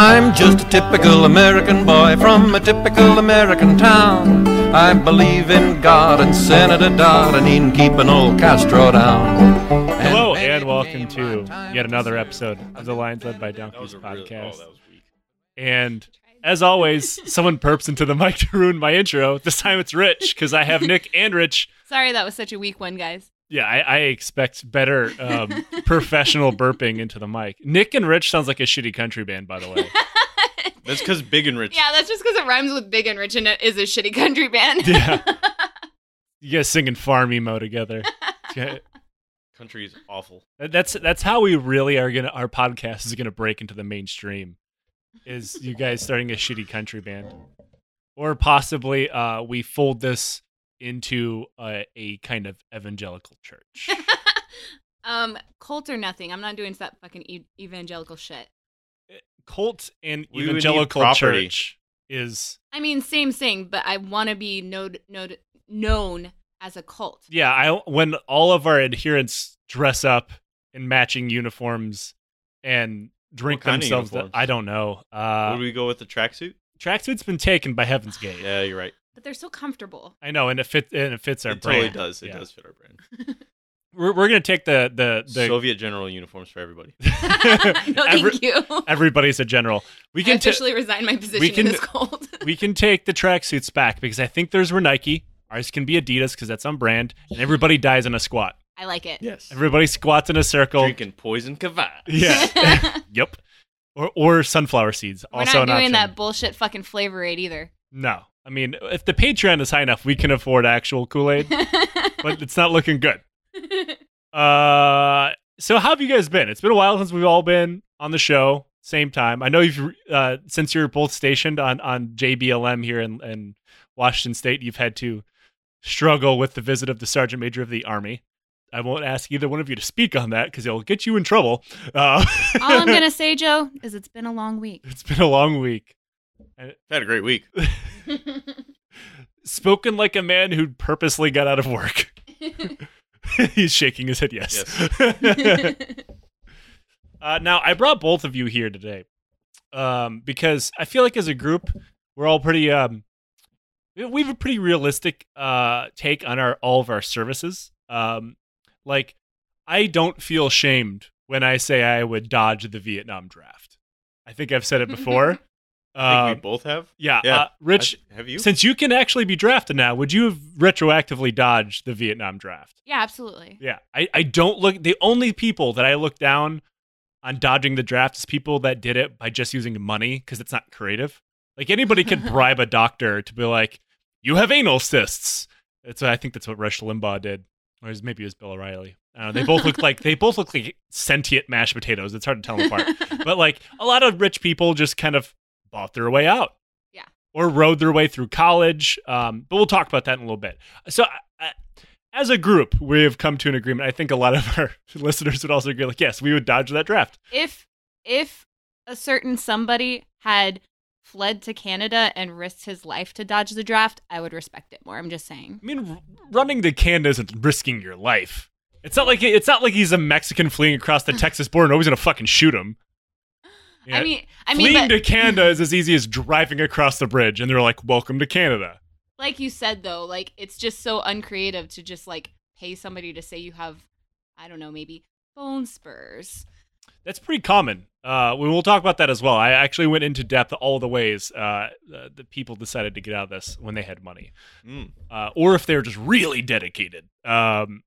I'm just a typical American boy from a typical American town. I believe in God and Senator Dodd and in keeping old Castro down. Hello and welcome to yet another episode of the Lions Led by Donkeys was a really, podcast. that was weak. And as always, someone perps into the mic to ruin my intro. This time it's Rich because I have Nick and Rich. Sorry, that was such a weak one, guys. Yeah, I, I expect better um, professional burping into the mic. Nick and Rich sounds like a shitty country band, by the way. That's because Big and Rich. Yeah, that's just because it rhymes with big and rich and it is a shitty country band. Yeah. You guys singing farm emo together. Country is awful. That's that's how we really are gonna. Our podcast is gonna break into the mainstream. Is you guys starting a shitty country band, or possibly uh, we fold this into a, a kind of evangelical church. um, cult or nothing. I'm not doing that fucking e- evangelical shit. Cult and We evangelical church is I mean, same thing, but I want to be node, node, known as a cult. yeah. I when all of our adherents dress up in matching uniforms and drink kind of themselves. I don't know. Uh, Would we go with the tracksuit? tracksuit's been taken by Heaven's Gate. Yeah, you're right. But they're so comfortable. I know, and it fits. and it fits our it brand. totally does. It Yeah. does fit our brand. We're, we're gonna take the the, the Soviet general uniforms for everybody. no, thank Every- you. everybody's a general. We can ta- officially resign my position we can- in this cult. we can take the tracksuits back because I think theirs were Nike. Ours can be Adidas because that's on brand, and everybody dies in a squat. I like it. Yes. Everybody squats in a circle. Drinking poison kava. Yeah. yep. Or or sunflower seeds. We're also not doing option. that bullshit fucking flavor aid either. No. I mean, if the Patreon is high enough, we can afford actual Kool Aid, but it's not looking good. Uh, so how have you guys been? It's been a while since we've all been on the show, same time. I know you've uh, since you're both stationed on on JBLM here in, in Washington State, you've had to struggle with the visit of the Sergeant Major of the Army. I won't ask either one of you to speak on that because it'll get you in trouble. Uh, All I'm gonna say, Joe, is it's been a long week. it's been a long week. Had a great week. Spoken like a man who purposely got out of work. He's shaking his head yes. uh, now, I brought both of you here today um, because I feel like as a group, we're all pretty. Um, we we have a pretty realistic uh, take on our all of our services. Um, like, I don't feel shamed when I say I would dodge the Vietnam draft. I think I've said it before. I think Um, we both have. yeah, Yeah. Uh, Rich, I- have you? since you can actually be drafted now, would you have retroactively dodged the Vietnam draft? yeah, absolutely. Yeah, I, I don't look. The only people that I look down on dodging the draft is people that did it by just using money because it's not creative. Like anybody could bribe a doctor to be like, "You have anal cysts." It's I think that's what Rush Limbaugh did, or maybe it was Bill O'Reilly. I know. They both look like they both look like sentient mashed potatoes. It's hard to tell them apart. but like a lot of rich people just kind of bought their way out. Yeah. Or rode their way through college. Um, but we'll talk about that in a little bit. So, I, as a group, we have come to an agreement. I think a lot of our listeners would also agree. Like, yes, we would dodge that draft. if if a certain somebody had fled to Canada and risked his life to dodge the draft, I would respect it more. I'm just saying. I mean, r- running to Canada isn't risking your life. It's not like it's not like he's a Mexican fleeing across the Texas border. And nobody's gonna fucking shoot him. Yeah. I mean, I mean, fleeing but to Canada is as easy as driving across the bridge, and they're like, "Welcome to Canada." like you said though, like it's just so uncreative to just like pay somebody to say you have, I don't know, maybe bone spurs. That's pretty common. Uh, we will talk about that as well. I actually went into depth all the ways uh, uh, the people decided to get out of this when they had money, Mm. uh, or if they're just really dedicated. Um,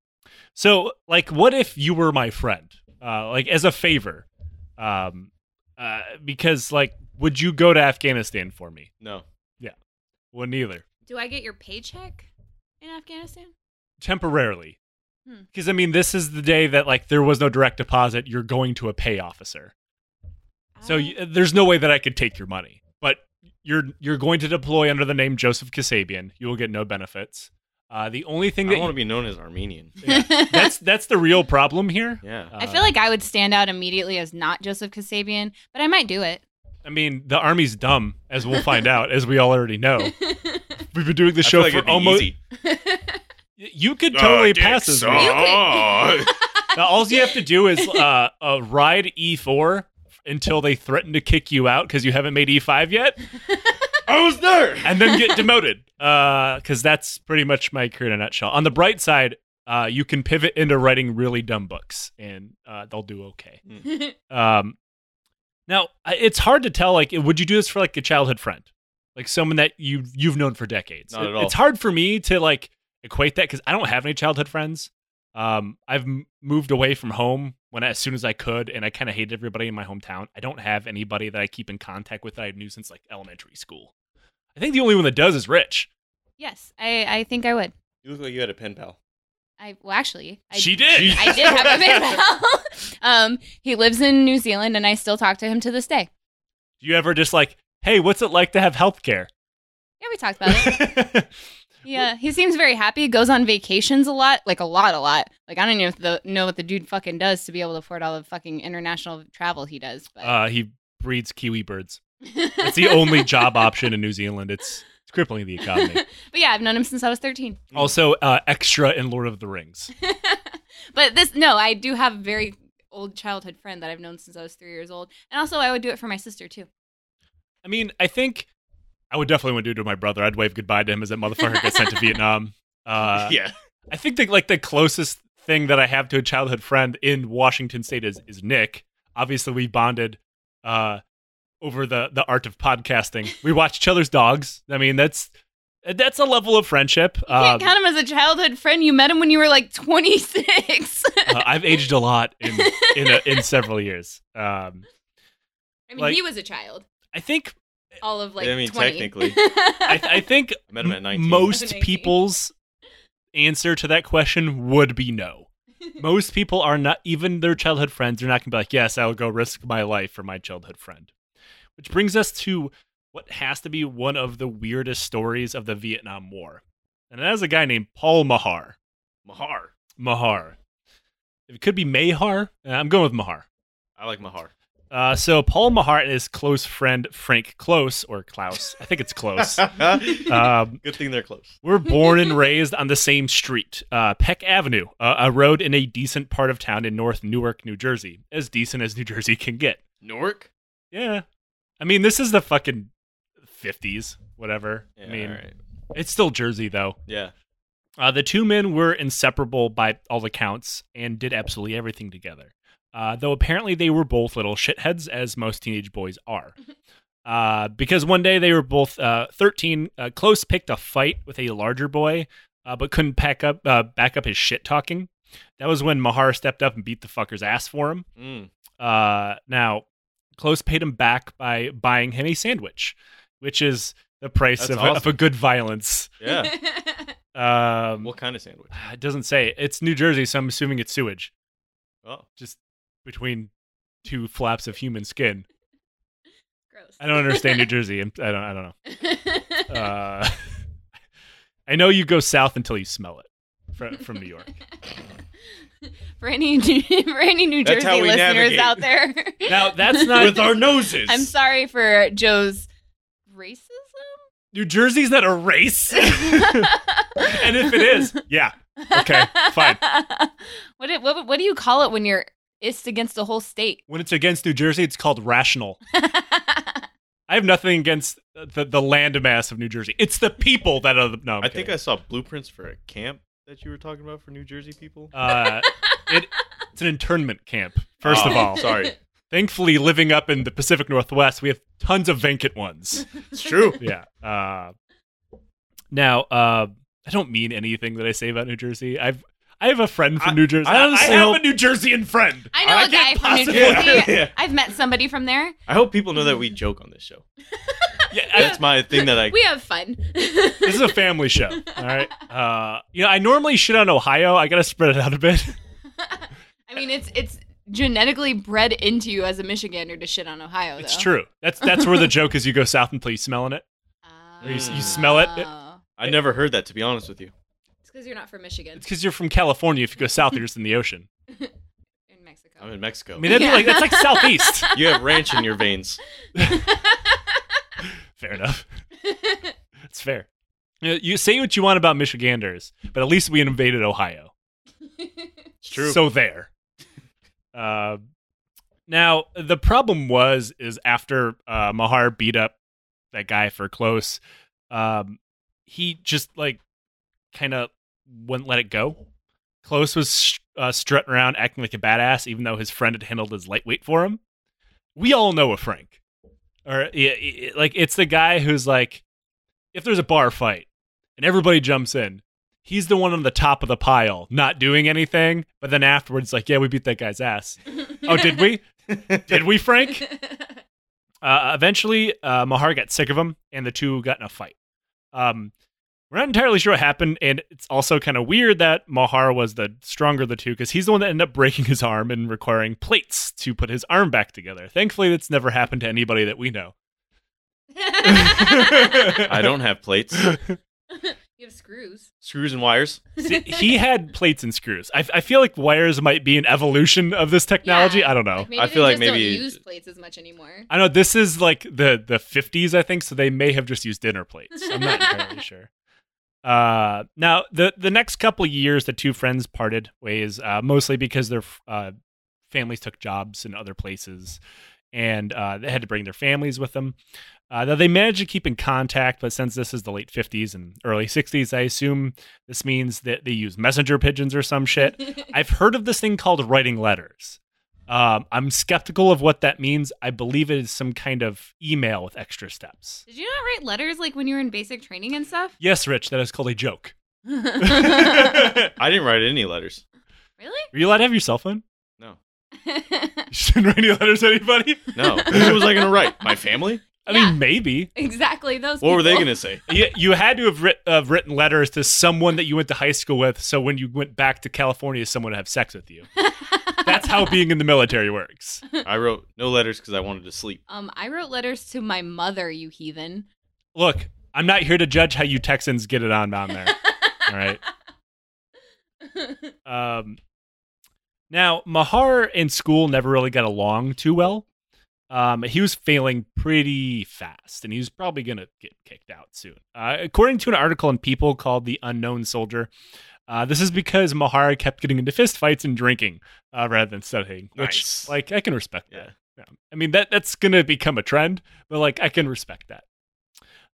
so, like, what if you were my friend, uh, like as a favor? Um, uh, because, like, would you go to Afghanistan for me? No. Yeah, wouldn't either. Do I get your paycheck in Afghanistan? Temporarily. Hmm. Because I mean, this is the day that like there was no direct deposit. You're going to a pay officer. So Uh, y- there's no way that I could take your money. But you're you're going to deploy under the name Joseph Kassabian. You will get no benefits. Uh, the only thing that don't want to be known as Armenian. Yeah. that's that's the real problem here. Yeah. I feel like I would stand out immediately as not Joseph Kassabian, but I might do it. I mean, the army's dumb, as we'll find out, as we all already know. We've been doing the show like for almost. easy. You could totally pass as me. Oh. Now, all you have to do is uh, uh, ride E4 until they threaten to kick you out because you haven't made E5 yet, I was there. and then get demoted. Because that's pretty much my career in a nutshell. On the bright side, uh, you can pivot into writing really dumb books, and uh, they'll do okay. Um, now it's hard to tell. Like, would you do this for like a childhood friend, like someone that you you've known for decades? Not at all. It's hard for me to like equate that because I don't have any childhood friends. Um, I've m- moved away from home when as soon as I could, and I kind of hated everybody in my hometown. I don't have anybody that I keep in contact with that I knew since like elementary school. I think the only one that does is Rich. yes, I, I think I would. You look like you had a pen pal. I well, actually, I, she did. I did have a pen pal. um, he lives in New Zealand, and I still talk to him to this day. Do you ever just like, hey, what's it like to have health care? Yeah, we talked about it. Yeah, he seems very happy. Goes on vacations a lot, like a lot, a lot. Like I don't even know, know what the dude fucking does to be able to afford all the fucking international travel he does. But uh, he breeds kiwi birds. It's the only job option in New Zealand. It's, it's crippling the economy. but yeah, I've known him since I was thirteen. Also, uh, extra in Lord of the Rings. but this, no, I do have a very old childhood friend that I've known since I was three years old, and also I would do it for my sister too. I mean, I think I would definitely want to do it to my brother. I'd wave goodbye to him as that motherfucker gets sent to Vietnam. Uh, yeah. I think that like the closest thing that I have to a childhood friend in Washington State is is Nick. Obviously, we bonded uh, over the the art of podcasting. We watch each other's dogs. I mean, that's that's a level of friendship. You can't Um, count him as a childhood friend. You met him when you were like twenty six. uh, I've aged a lot in in a, in several years. Um, I mean, like- he was a child. I think All of like I mean, 20. technically. I, I think I met him at 19. most people's answer to that question would be no. Most people are not even their childhood friends. They're not gonna be like, "Yes, I will go risk my life for my childhood friend." Which brings us to what has to be one of the weirdest stories of the Vietnam War, and that is a guy named Paul Mahar. Mahar. Mahar. It could be Mahar. Uh, I'm going with Mahar. I like Mahar. Uh, so Paul Mahar and his close friend Frank Close or Klaus, I think it's Close. um, Good thing they're close. We're born and raised on the same street, uh, Peck Avenue, uh, a road in a decent part of town in North Newark, New Jersey, as decent as New Jersey can get. Newark? Yeah, I mean this is the fucking fifties, whatever. Yeah, I mean, all right. it's still Jersey though. Yeah. Uh, the two men were inseparable by all accounts and did absolutely everything together. Uh, though apparently they were both little shitheads, as most teenage boys are. Uh, because one day they were both uh, 13. Uh, Close picked a fight with a larger boy, uh, but couldn't pack up uh, back up his shit talking. That was when Mahar stepped up and beat the fucker's ass for him. Mm. Uh, now, Close paid him back by buying him a sandwich, which is the price of, awesome. of a good violence. Yeah. Um, what kind of sandwich? it doesn't say. It's New Jersey, so I'm assuming it's sewage, Oh. just between two flaps of human skin. Gross. I don't understand New Jersey. I'm- I don't. I don't know. Uh, I know you go south until you smell it from, from New York. For any for any New That's how Jersey we listeners navigate. out there. Now that's not With our noses. I'm sorry for Joe's racism. New Jersey's not a race. and if it is, yeah, okay, fine. What, do- what what do you call it when you're ist against a whole state? When it's against New Jersey, it's called rational. I have nothing against the the landmass of New Jersey. It's the people that are the, no. I'm I think. I saw blueprints for a camp that you were talking about for New Jersey people. Uh, it, it's an internment camp. First of Oh, all, sorry. Thankfully, living up in the Pacific Northwest, we have tons of vacant ones. It's true. yeah. Uh, now, uh, I don't mean anything that I say about New Jersey. I've I have a friend from I- New Jersey. I honestly have hope- a New Jerseyan friend. I know a guy can't from New possibly- Jersey. Yeah, yeah. I've met somebody from there. I hope people know that we joke on this show. Yeah, I- That's my thing that I. We have fun. this is a family show. All right. Uh, you know, I normally shit on Ohio. I gotta spread it out a bit. I mean, it's it's genetically bred into you as a Michigander to shit on Ohio. It's true. That's that's where the joke is. You go south until you smelling it. Oh. You, you smell it. Oh. I never heard that, to be honest with you. It's because you're not from Michigan. It's because you're from California. If you go south, you're just in the ocean. in Mexico. I'm in Mexico. I mean, that'd be like that's like southeast. you have ranch in your veins. Fair enough. It's fair. You, know, you say what you want about Michiganders, but at least we invaded Ohio. It's true. So there. Uh, Now the problem was is after uh, Mahar beat up that guy for close, um, he just like kind of wouldn't let it go. Close was uh, strutting around acting like a badass, even though his friend had handled his lightweight for him. We all know a Frank, or yeah, like it's the guy who's like, if there's a bar fight and everybody jumps in, he's the one on the top of the pile, not doing anything. But then afterwards, like, yeah, we beat that guy's ass. oh, did we? Did we, Frank? Uh, eventually, uh, Mahar got sick of him, and the two got in a fight. Um, we're not entirely sure what happened, and it's also kind of weird that Mahar was the stronger of the two because he's the one that ended up breaking his arm and requiring plates to put his arm back together. Thankfully, that's never happened to anybody that we know. I don't have plates, You have screws. screws, and wires. See, he had plates and screws. I, I feel like wires might be an evolution of this technology. Yeah. I don't know. Like, maybe I feel they like just maybe- don't use plates as much anymore. I know this is like the the 50s, I think, so they may have just used dinner plates. I'm not entirely sure. Uh, now the the next couple years, the two friends parted ways, uh, mostly because their uh, families took jobs in other places, and uh, they had to bring their families with them. Uh, though they managed to keep in contact, but since this is the late 50s and early 60s, I assume this means that they use messenger pigeons or some shit. I've heard of this thing called writing letters. Um, I'm skeptical of what that means. I believe it is some kind of email with extra steps. Did you not write letters like when you were in basic training and stuff? Yes, Rich, that is called a joke. I didn't write any letters. Really? Are you allowed to have your cell phone? No, You shouldn't write any letters to anybody. no. Who was I gonna write? My family? I Yeah. mean, maybe. exactly those. What were they gonna say? You, you had to have writ, uh, written letters to someone that you went to high school with, so when you went back to California, someone would have sex with you. That's how being in the military works. I wrote no letters because I wanted to sleep. um, I wrote letters to my mother. You heathen. Look, I'm not here to judge how you Texans get it on down there. All right. Um, now, Mahar in school never really got along too well. Um, he was failing pretty fast, and he was probably going to get kicked out soon. Uh, according to an article in People called The Unknown Soldier, uh, this is because Mahar kept getting into fistfights and drinking uh, rather than studying, which, Nice. like, I can respect Yeah. that. Yeah. I mean, that that's going to become a trend, but, like, I can respect that.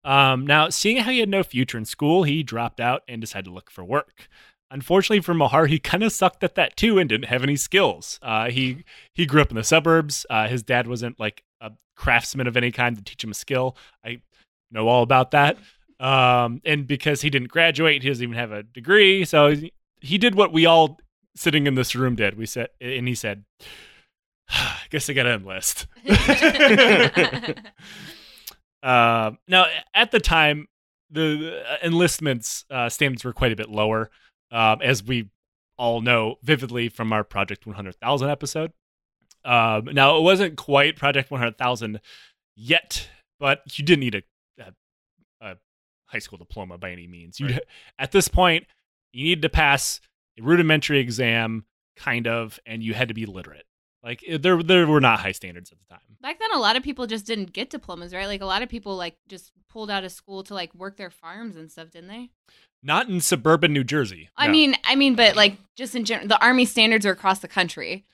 Um, now, seeing how he had no future in school, he dropped out and decided to look for work. Unfortunately for Mahar, he kind of sucked at that too and didn't have any skills. Uh, he he grew up in the suburbs. Uh, his dad wasn't like a craftsman of any kind to teach him a skill. I know all about that. Um, and because he didn't graduate, he doesn't even have a degree. So he- he did what we all sitting in this room did. We said, and he said, "I guess I got to enlist." Um, now, at the time, the uh, enlistments uh, standards were quite a bit lower, um, as we all know vividly from our Project 100,000 episode. Um, now, it wasn't quite Project 100,000 yet, but you didn't need a, a, a high school diploma by any means. You Right. at this point, you needed to pass a rudimentary exam, kind of, and you had to be literate. Like there, there were not high standards at the time. Back then, a lot of people just didn't get diplomas, right? Like a lot of people like just pulled out of school to like work their farms and stuff, didn't they? Not in suburban New Jersey. I no. mean, I mean, but like just in general, the army standards are across the country.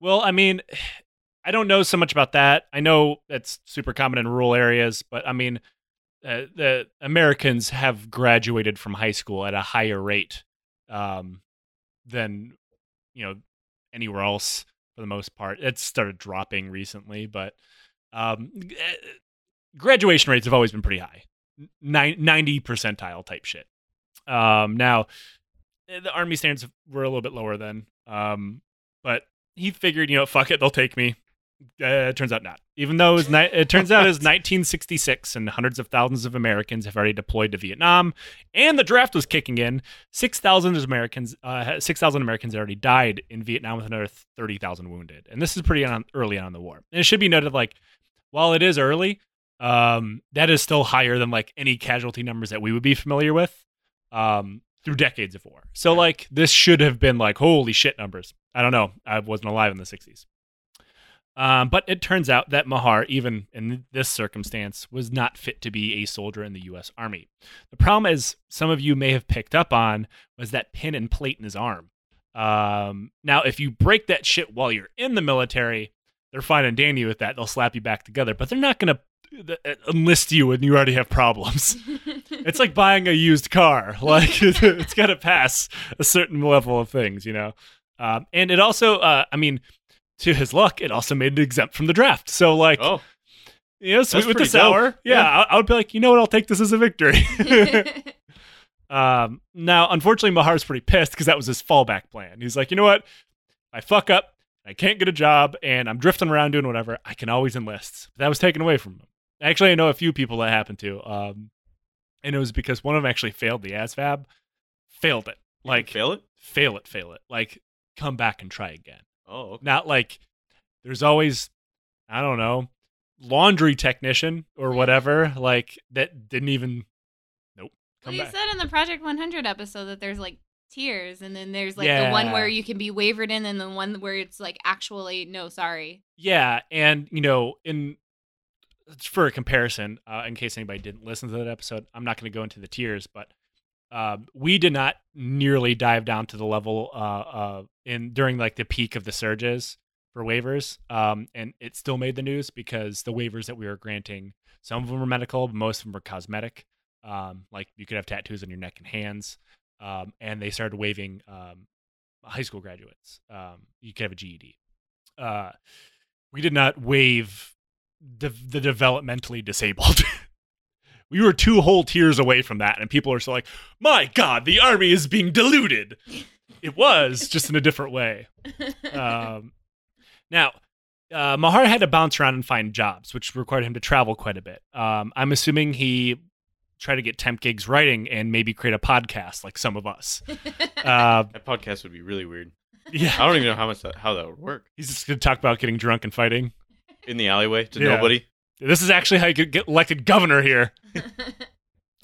Well, I mean, I don't know so much about that. I know that's super common in rural areas, but I mean, uh, the Americans have graduated from high school at a higher rate um, than you know anywhere else for the most part. It's started dropping recently, but um, eh, graduation rates have always been pretty high, ninety percentile type shit. Um, now, eh, the army standards were a little bit lower then, um, but he figured, you know, fuck it, they'll take me. Uh, it turns out not. Even though it, was ni- it turns out it was 1966 and hundreds of thousands of Americans have already deployed to Vietnam, and the draft was kicking in. 6,000 Americans, uh, 6,000 Americans already died in Vietnam with another 30,000 wounded, and this is pretty on, early on in the war. And it should be noted, like, while it is early, um, that is still higher than like any casualty numbers that we would be familiar with um, through decades of war. So like this should have been like holy shit numbers. I don't know. I wasn't alive in the 60s. Um, but it turns out that Mahar, even in this circumstance, was not fit to be a soldier in the U.S. Army. The problem, as some of you may have picked up on, was that pin and plate in his arm. Um, now, if you break that shit while you're in the military, they're fine and dandy with that. They'll slap you back together, but they're not going to enlist you when you already have problems. it's like buying a used car. Like it's got to pass a certain level of things, you know. Um, and it also, uh, I mean, to his luck, it also made it exempt from the draft. So like, Oh, you know, sweet with the sour. dope. Yeah, Yeah. I, I would be like, you know what? I'll take this as a victory. um, now, unfortunately, Mahar's pretty pissed because that was his fallback plan. He's like, you know what? I fuck up, I can't get a job, and I'm drifting around doing whatever. I can always enlist. But that was taken away from him. Actually, I know a few people that happened to. Um, and it was because one of them actually failed the ASVAB, failed it, like fail it. fail it, fail it, like come back and try again. Oh, okay. Not like there's always, I don't know, laundry technician or whatever, like that didn't even, nope, well, you back. said in the Project 100 episode that there's like tiers, and then there's like the one where you can be wavered in, and the one where it's like actually no, sorry. Yeah, and you know, in for a comparison, uh, in case anybody didn't listen to that episode, I'm not going to go into the tiers, but um, we did not nearly dive down to the level uh, uh, in during like the peak of the surges for waivers, um, and it still made the news because the waivers that we were granting, some of them were medical, but most of them were cosmetic. Um, like you could have tattoos on your neck and hands, um, and they started waiving um, high school graduates. Um, you could have a GED. Uh, we did not waive the developmentally disabled. we were two whole tiers away from that, and people are still like, "My God, the army is being diluted." it was just in a different way. Um, now, uh, Mahar had to bounce around and find jobs, which required him to travel quite a bit. Um, I'm assuming he tried to get temp gigs writing and maybe create a podcast like some of us. Uh, That podcast would be really weird. yeah, I don't even know how much that, how that would work he's just going to talk about getting drunk and fighting. in the alleyway to Yeah. nobody. This is actually how you could get elected governor here.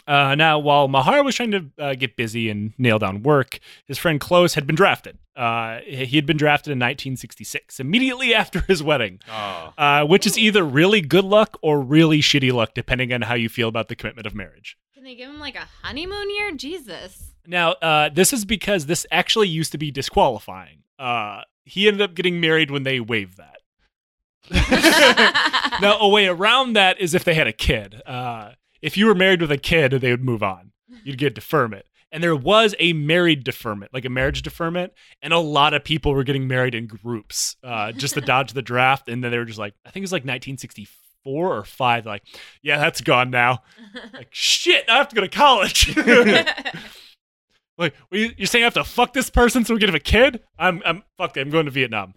Uh, now, while Mahar was trying to uh, get busy and nail down work, his friend Close had been drafted. Uh, he had been drafted in 1966, immediately after his wedding, Oh, uh, which is either really good luck or really shitty luck, depending on how you feel about the commitment of marriage. Can they give him like a honeymoon year? Jesus. Now, uh, this is because this actually used to be disqualifying. Uh, he ended up getting married when they waived that. now, a way around that is if they had a kid. Uh, if you were married with a kid, they would move on. You'd get deferment. And there was a married deferment, like a marriage deferment, and a lot of people were getting married in groups uh, just to dodge the draft. And then they were just like, I think it was like 1964 or five. Like, yeah, that's gone now. Like, shit, I have to go to college. like, you- you're saying I have to fuck this person so we can have a kid? I'm, I'm, fuck I'm going to Vietnam.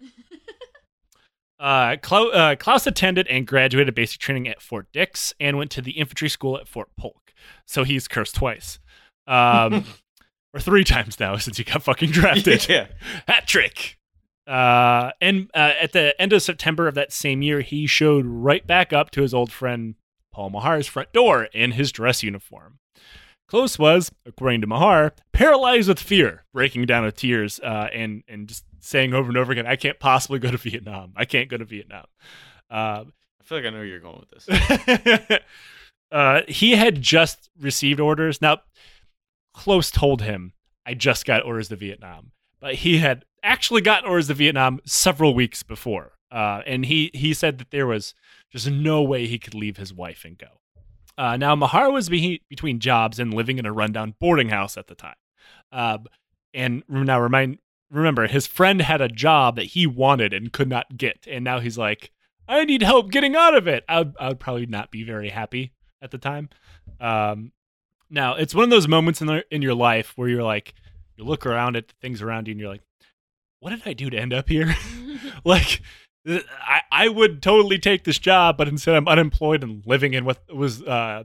Uh, uh, Klaus attended and graduated basic training at Fort Dix and went to the infantry school at Fort Polk. So he's cursed twice. Um, or three times now since he got fucking drafted. yeah. Hat trick. Uh, and uh, at the end of September of that same year, he showed right back up to his old friend Paul Mahar's front door in his dress uniform. Close was, according to Mahar, paralyzed with fear, breaking down with tears, uh, and and just saying over and over again, "I can't possibly go to Vietnam. I can't go to Vietnam." Uh, I feel like I know where you're going with this. uh, he had just received orders. Now, Close told him, I just got orders to Vietnam. But he had actually gotten orders to Vietnam several weeks before. Uh, and he, he said that there was just no way he could leave his wife and go. Uh, now, Mahar was be- between jobs and living in a rundown boarding house at the time. Uh, and now, remind, remember, his friend had a job that he wanted and could not get. And now he's like, I need help getting out of it. I would, I would probably not be very happy at the time. Um, now it's one of those moments in the, in your life where you're like, you look around at the things around you and you're like, what did I do to end up here? like, I, I would totally take this job, but instead I'm unemployed and living in what was uh,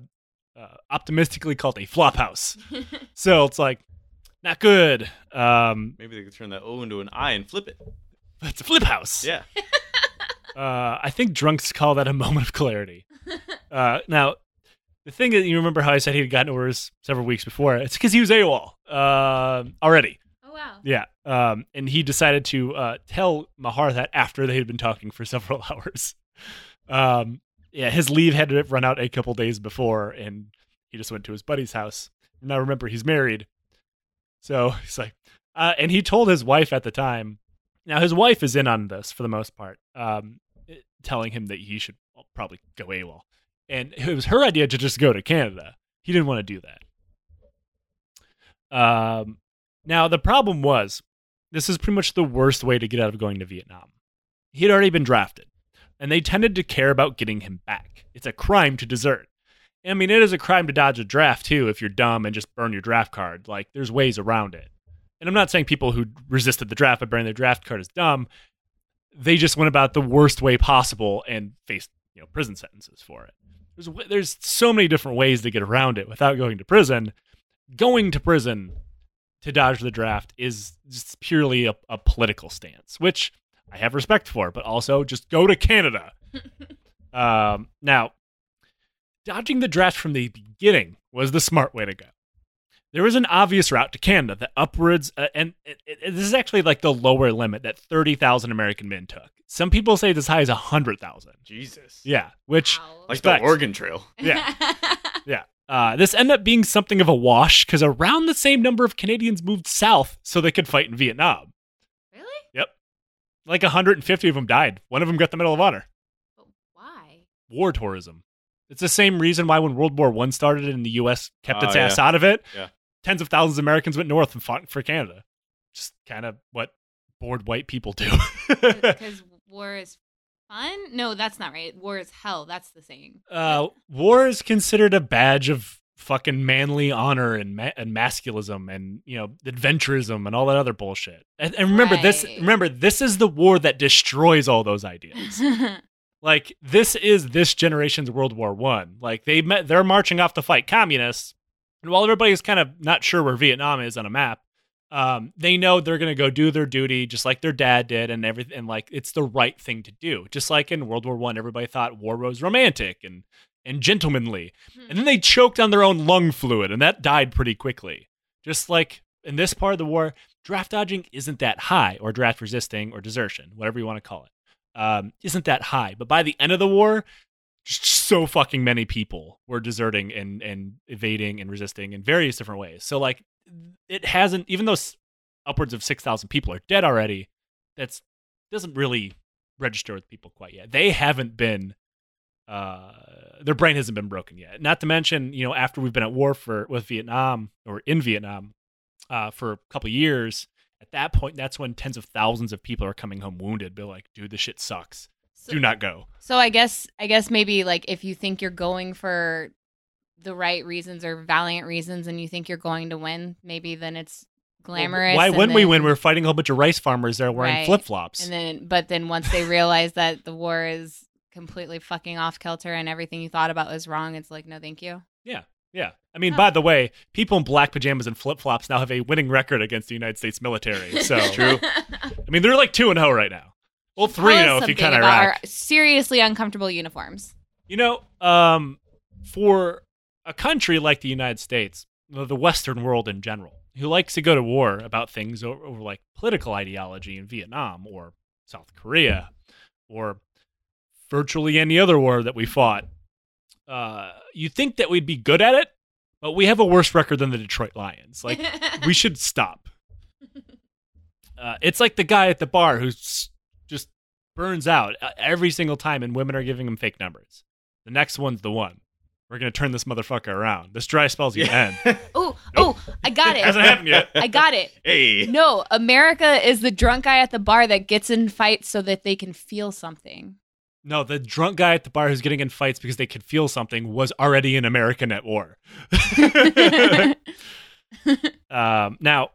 uh, optimistically called a flop house. so it's like, not good. Um, Maybe they could turn that O into an I and flip it. it's a flip house. Yeah. Uh, I think drunks call that a moment of clarity. Uh, now, the thing that you remember how I said he'd gotten orders several weeks before? It's because he was AWOL uh, already. Wow. Yeah. Um, and he decided to uh, tell Mahar that after they had been talking for several hours. Um, yeah, his leave had run out a couple days before, and he just went to his buddy's house. Now, remember, he's married. So he's like, uh, and he told his wife at the time. Now, his wife is in on this for the most part. Um, eh, telling him that he should probably go AWOL. And it was her idea to just go to Canada. He didn't want to do that. Um, now, the problem was this is pretty much the worst way to get out of going to Vietnam. He had already been drafted, and they tended to care about getting him back. It's a crime to desert. I mean, it is a crime to dodge a draft, too, if you're dumb and just burn your draft card. Like, there's ways around it. And I'm not saying people who resisted the draft by burning their draft card is dumb. They just went about the worst way possible and faced, you know, prison sentences for it. There's there's so many different ways to get around it without going to prison. Going to prison to dodge the draft is just purely a, a political stance, which I have respect for, but also just go to Canada. um, now, dodging the draft from the beginning was the smart way to go. There was an obvious route to Canada that upwards, uh, and it, it, this is actually like the lower limit that 30,000 American men took. Some people say it's as high as 100,000. Jesus. Yeah, which, Wow. Like the Oregon Trail. yeah, yeah. Uh, this ended up being something of a wash because around the same number of Canadians moved south so they could fight in Vietnam. really? Yep. Like 150 of them died. One of them got the Medal of Honor. But why? War tourism. It's the same reason why when World War One started and the U.S. kept Oh, its yeah. ass out of it, Yeah. tens of thousands of Americans went north and fought for Canada. Just kind of what bored white people do. Because war is fun? No, that's not right. War is hell. That's the saying. uh, war is considered a badge of fucking manly honor and ma- and masculism and you know adventurism and all that other bullshit. And, and remember this. Remember this is the war that destroys all those ideas. like this is this generation's World War One. Like they met, they're marching off to fight communists, and while everybody's kind of not sure where Vietnam is on a map, um, they know they're gonna go do their duty just like their dad did, and everything. And like it's the right thing to do. Just like in World War One, everybody thought war was romantic and and gentlemanly, and then they choked on their own lung fluid, and that died pretty quickly. Just like in this part of the war, draft dodging isn't that high, or draft resisting, or desertion, whatever you want to call it um, isn't that high. But by the end of the war, so fucking many people were deserting and and evading and resisting in various different ways. So like, it hasn't even though upwards of six thousand people are dead already. That's doesn't really register with people quite yet. They haven't been. Uh, their brain hasn't been broken yet. Not to mention, you know, after we've been at war for with Vietnam or in Vietnam uh, for a couple years, at that point, that's when tens of thousands of people are coming home wounded. Be like, dude, this shit sucks. So, Do not go. so I guess I guess maybe like if you think you're going for the right reasons or valiant reasons and you think you're going to win, maybe then it's glamorous. Why and wouldn't we win? We're fighting a whole bunch of rice farmers there wearing Right. flip flops. And then, but then once they realize that the war is completely fucking off kilter and everything you thought about was wrong, it's like, no, thank you. Yeah. Yeah. I mean, Huh. by the way, people in black pajamas and flip flops now have a winning record against the United States military. So, True. I mean, they're like 2 and 0 right now. Well, 3 Tell us 0 if you something count about Iraq. our seriously uncomfortable uniforms. You know, um, for a country like the United States, the Western world in general, who likes to go to war about things over, over like political ideology in Vietnam or South Korea or virtually any other war that we fought, uh, you think that we'd be good at it, but we have a worse record than the Detroit Lions. Like, we should stop. Uh, it's like the guy at the bar who just burns out uh, every single time, and women are giving him fake numbers. The next one's the one. We're gonna turn this motherfucker around. This dry spell's gonna end. oh, oh, I got it. Hasn't it. happened yet. I got it. hey. No, America is the drunk guy at the bar that gets in fights so that they can feel something. No, the drunk guy at the bar who's getting in fights because they could feel something was already an American at war. um, now,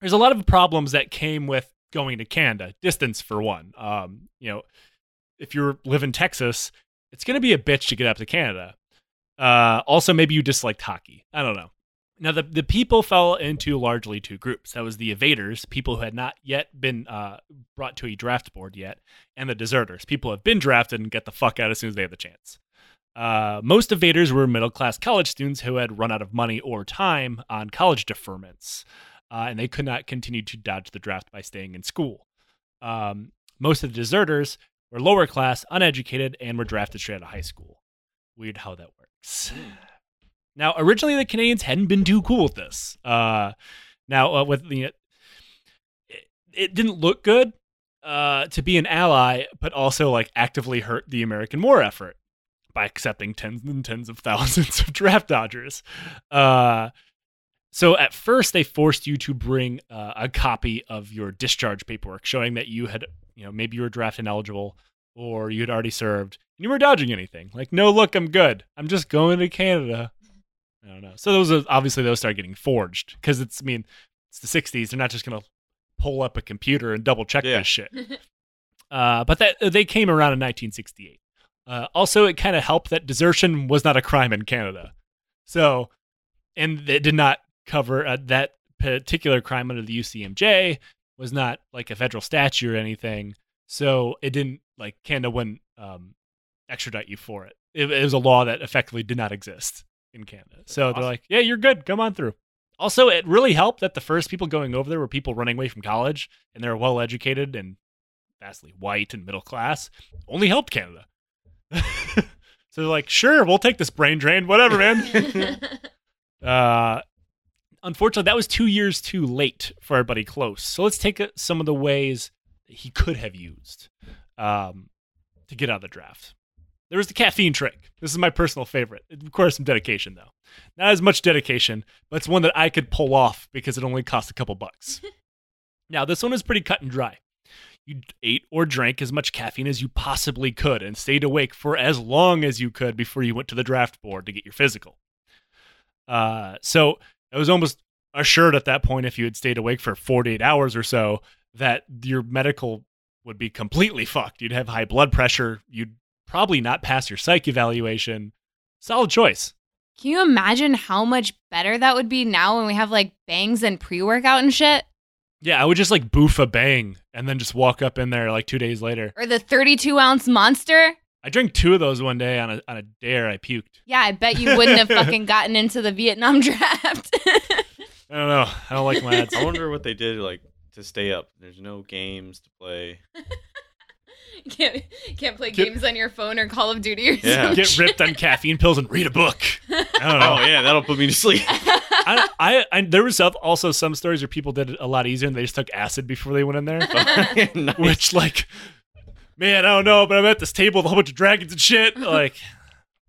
there's a lot of problems that came with going to Canada. Distance, for one. Um, you know, if you live in Texas, it's going to be a bitch to get up to Canada. Uh, also, maybe you disliked hockey. I don't know. Now, the, the people fell into largely two groups. That was the evaders, people who had not yet been uh, brought to a draft board yet, and the deserters, people who have been drafted and get the fuck out as soon as they have the chance. Uh, most evaders were middle class college students who had run out of money or time on college deferments, uh, and they could not continue to dodge the draft by staying in school. Um, most of the deserters were lower class, uneducated, and were drafted straight out of high school. Weird how that Now, originally, the Canadians hadn't been too cool with this. Uh, now, uh, with it, it didn't look good uh, to be an ally, but also like actively hurt the American war effort by accepting tens and tens of thousands of draft dodgers. Uh, so at first, they forced you to bring uh, a copy of your discharge paperwork showing that you had, you know, maybe you were draft ineligible or you had already served you were dodging anything. Like, no, look, I'm good. I'm just going to Canada. I don't know. So those are obviously those start getting forged because it's. I mean, it's the '60s. They're not just gonna pull up a computer and double check Yeah. this shit. Uh, but that they came around in 1968. Uh, also, it kind of helped that desertion was not a crime in Canada. So, and it did not cover uh, that particular crime under the UCMJ was not like a federal statute or anything. So it didn't like Canada wouldn't um, extradite you for it. it. It was a law that effectively did not exist in Canada. So they're like, yeah, you're good. Come on through. Also, it really helped that the first people going over there were people running away from college and they were well educated and vastly white and middle class. Only helped Canada. so they're like, sure, we'll take this brain drain, whatever, man. uh, unfortunately, that was two years too late for our buddy Close. So let's take uh, some of the ways that he could have used um, to get out of the draft. There was the caffeine trick. This is my personal favorite. It requires some dedication, though. Not as much dedication, but it's one that I could pull off because it only cost a couple bucks. now, this one is pretty cut and dry. You ate or drank as much caffeine as you possibly could and stayed awake for as long as you could before you went to the draft board to get your physical. Uh, so it was almost assured at that point, if you had stayed awake for 48 hours or so, that your medical would be completely fucked. You'd have high blood pressure. You'd probably not pass your psych evaluation. Solid choice. Can you imagine how much better that would be now when we have like bangs and pre workout and shit? Yeah, I would just like boof a bang and then just walk up in there like two days later. Or the 32 ounce monster? I drank two of those one day on a on a dare. I puked. Yeah, I bet you wouldn't have fucking gotten into the Vietnam draft. I don't know. I don't like my ads. I wonder what they did like to stay up. There's no games to play. can't, can't play Get- games on your phone or Call of Duty or something. Yeah. some Get shit. ripped on caffeine pills and read a book. I don't know. Oh yeah, that'll put me to sleep. I, I, I there was also some stories where people did it a lot easier and they just took acid before they went in there. Nice. Which like, man, I don't know, but I'm at this table with a whole bunch of dragons and shit. Like,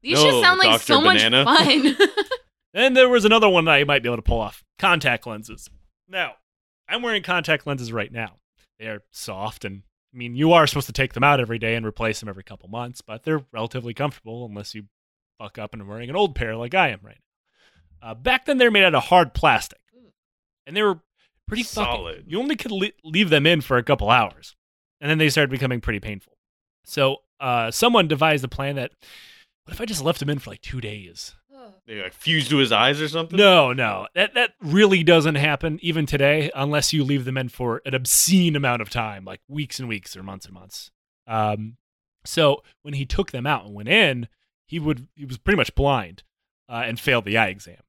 These No, should sound like Dr. so Banana. much fun. and there was another one that I might be able to pull off: contact lenses. Now, I'm wearing contact lenses right now. They are soft and. I mean, you are supposed to take them out every day and replace them every couple months, but they're relatively comfortable unless you fuck up and are wearing an old pair like I am right now. Uh, back then, they're made out of hard plastic, and they were pretty fucking- Solid. You only could le- leave them in for a couple hours, and then they started becoming pretty painful. So, uh, someone devised a plan that what if I just left them in for like two days? They like fused to his eyes or something. No, no, that that really doesn't happen even today, unless you leave them in for an obscene amount of time, like weeks and weeks or months and months. Um, so when he took them out and went in, he would he was pretty much blind uh, and failed the eye exam,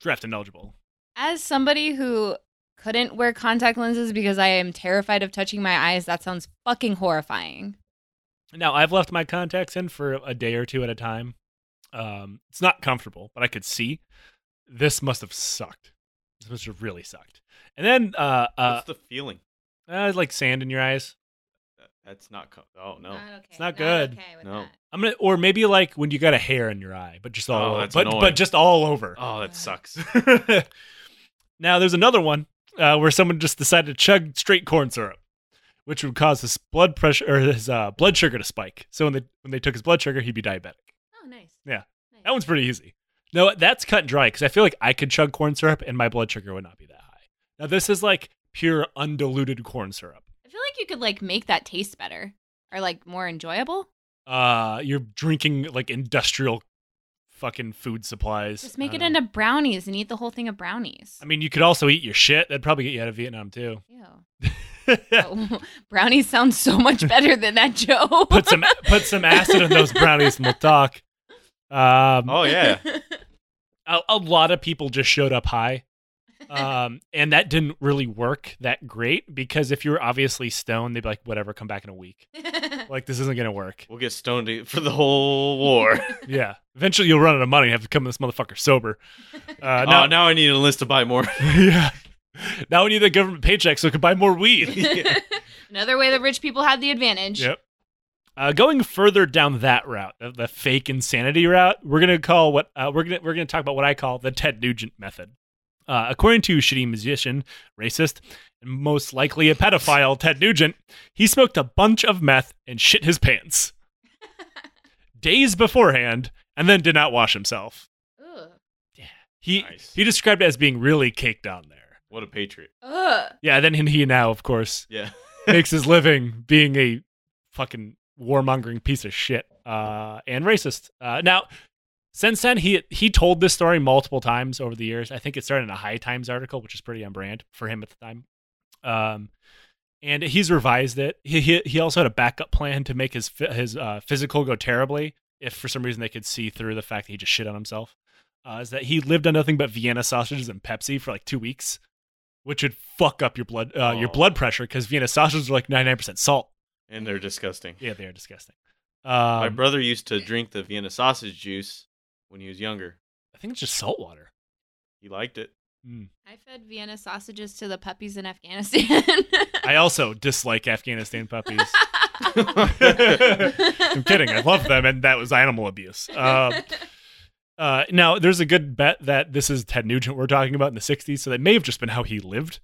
draft ineligible. As somebody who couldn't wear contact lenses because I am terrified of touching my eyes, that sounds fucking horrifying. Now I've left my contacts in for a day or two at a time. Um, it's not comfortable, but I could see. This must have sucked. This must have really sucked. And then uh, uh, What's the feeling? uh like sand in your eyes. That's not. Co- oh no. okay. It's not good. okay No. that. I'm gonna, or maybe like when you got a hair in your eye, but just all, Oh, over, that's but annoying. but just all over. Oh, that sucks. now there's another one uh, where someone just decided to chug straight corn syrup, which would cause his blood pressure or his uh, blood sugar to spike. So when they when they took his blood sugar, he'd be diabetic. Nice. Yeah. Nice. That one's pretty easy. No, that's cut and dry because I feel like I could chug corn syrup and my blood sugar would not be that high. Now this is like pure undiluted corn syrup. I feel like you could like make that taste better or like more enjoyable. Uh, you're drinking like industrial fucking food supplies. Just make it know. into brownies and eat the whole thing of brownies. I mean, you could also eat your shit. That'd probably get you out of Vietnam too. Ew. Oh, brownies sound so much better than that, Joe. put some put some acid in those brownies and we'll talk. Um, Oh yeah. a, a lot of people just showed up high, um, and that didn't really work that great because if you're obviously stoned, they'd be like, "Whatever, come back in a week." Like this isn't gonna work. We'll get stoned for the whole war. Yeah, eventually you'll run out of money and have to come to this motherfucker sober. Uh, oh, now, now I need a list to buy more. yeah. now we need the government paycheck so we can buy more weed. Another way that rich people had the advantage. Yep. Uh, going further down that route, the, the fake insanity route, we're gonna call what uh, we're gonna we're gonna talk about what I call the Ted Nugent method. Uh, according to shitty musician, racist, and most likely a pedophile, Ted Nugent, he smoked a bunch of meth and shit his pants days beforehand, and then did not wash himself. Ugh. He Nice. he described it as being really caked on there. What a patriot. Ugh. Yeah, then he now, of course, Yeah. makes his living being a fucking warmongering piece of shit uh, and racist. Uh, now, since then, he he told this story multiple times over the years. I think it started in a High Times article, which is pretty on brand for him at the time. Um, and he's revised it. He, he he also had a backup plan to make his his uh, physical go terribly if for some reason they could see through the fact that he just shit on himself. Uh, is that he lived on nothing but Vienna sausages and Pepsi for like two weeks, which would fuck up your blood uh, your Oh. blood pressure because Vienna sausages are like ninety nine percent salt. And they're disgusting. Yeah, they are disgusting. My Um, brother used to drink the Vienna sausage juice when he was younger. I think it's just salt water. He liked it. Mm. I fed Vienna sausages to the puppies in Afghanistan. I also dislike Afghanistan puppies. I'm kidding. I love them, and that was animal abuse. Um, uh, now, there's a good bet that this is Ted Nugent we're talking about in the 60s, so that may have just been how he lived.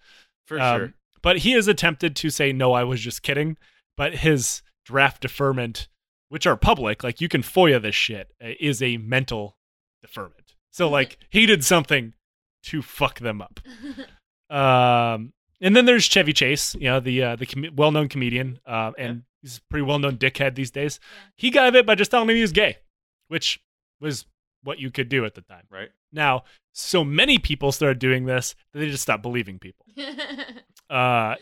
For Um, sure. But he has attempted to say, no, I was just kidding. But his draft deferment, which are public, like you can FOIA this shit, uh, is a mental deferment. So, like, he did something to fuck them up. Um, and then there's Chevy Chase, you know, the uh, the com- well-known comedian, uh, and he's a pretty well-known dickhead these days. He got it by just telling him he was gay, which was what you could do at the time. Right? Now, so many people started doing this that they just stopped believing people. Uh,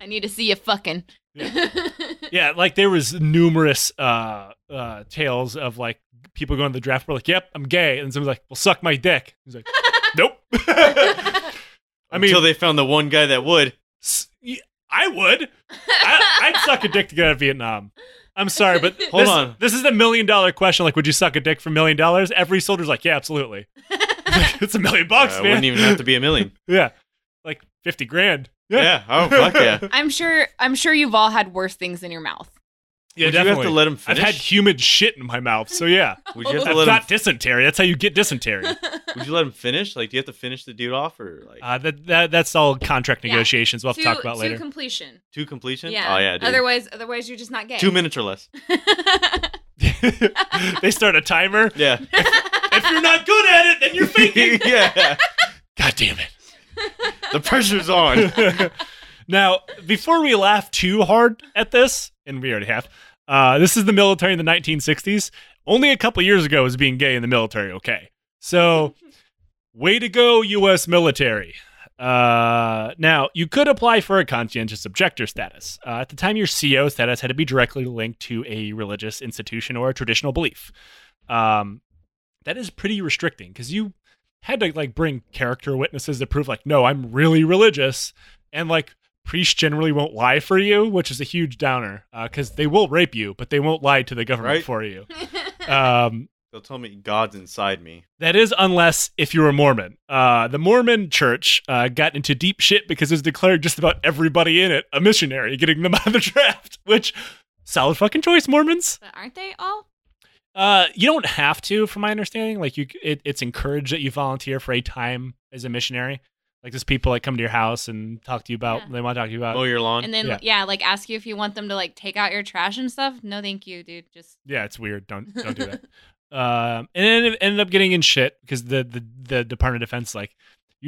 I need to see you fucking. yeah, like there was numerous uh, uh, tales of like people going to the draft were like, "Yep, I'm gay," and someone's like, "Well, suck my dick." He's like, "Nope." I mean, Until they found the one guy that would. S- y- I would. I, I'd suck a dick to get out of Vietnam. I'm sorry, but Hold this, on. This is the million dollar question. Like, would you suck a dick for a million dollars? Every soldier's like, yeah, absolutely. it's a million bucks, Uh, man. wouldn't even have to be a million. yeah, like fifty grand. Yeah. Oh, fuck yeah. I'm sure. I'm sure you've all had worse things in your mouth. Yeah, Would you have definitely. to let him I've had humid shit in my mouth, so yeah. Would you have to I've let got him? dysentery. That's how you get dysentery. Would you let him finish? Like, do you have to finish the dude off, or like Uh, that, that that's all contract Yeah. negotiations. We'll have to talk about to later. completion. to completion? Yeah. Oh yeah, dude. Otherwise, otherwise you're just not gay. Two minutes or less. they start a timer. Yeah. If you're not good at it, then you're faking. yeah. God damn it. The pressure's on. now, before we laugh too hard at this, and we already have, uh, this is the military in the 1960s. Only a couple years ago was being gay in the military okay. So, way to go, U.S. military. Uh, now, you could apply for a conscientious objector status. Uh, at the time, your CO status had to be directly linked to a religious institution or a traditional belief. Um, that is pretty restricting because you had to like bring character witnesses to prove like, no, I'm really religious, and like priests generally won't lie for you, which is a huge downer because they will rape you, but they won't lie to the government Right. for you. Um, They'll tell me God's inside me. that is unless if you're a Mormon. Uh, the Mormon church uh, got into deep shit because it was declared just about everybody in it a missionary, getting them out of the draft, which solid fucking choice, Mormons. But aren't they all? Uh, you don't have to, from my understanding. Like you, it, it's encouraged that you volunteer for a time as a missionary. Like there's people that come to your house and talk to you about. Yeah. They want to talk to you about. Mow your lawn. And then yeah. yeah. like ask you if you want them to like take out your trash and stuff. No, thank you, dude. Just yeah, it's weird. Don't don't do that. Um, and then it ended up getting in shit because the, the the Department of Defense like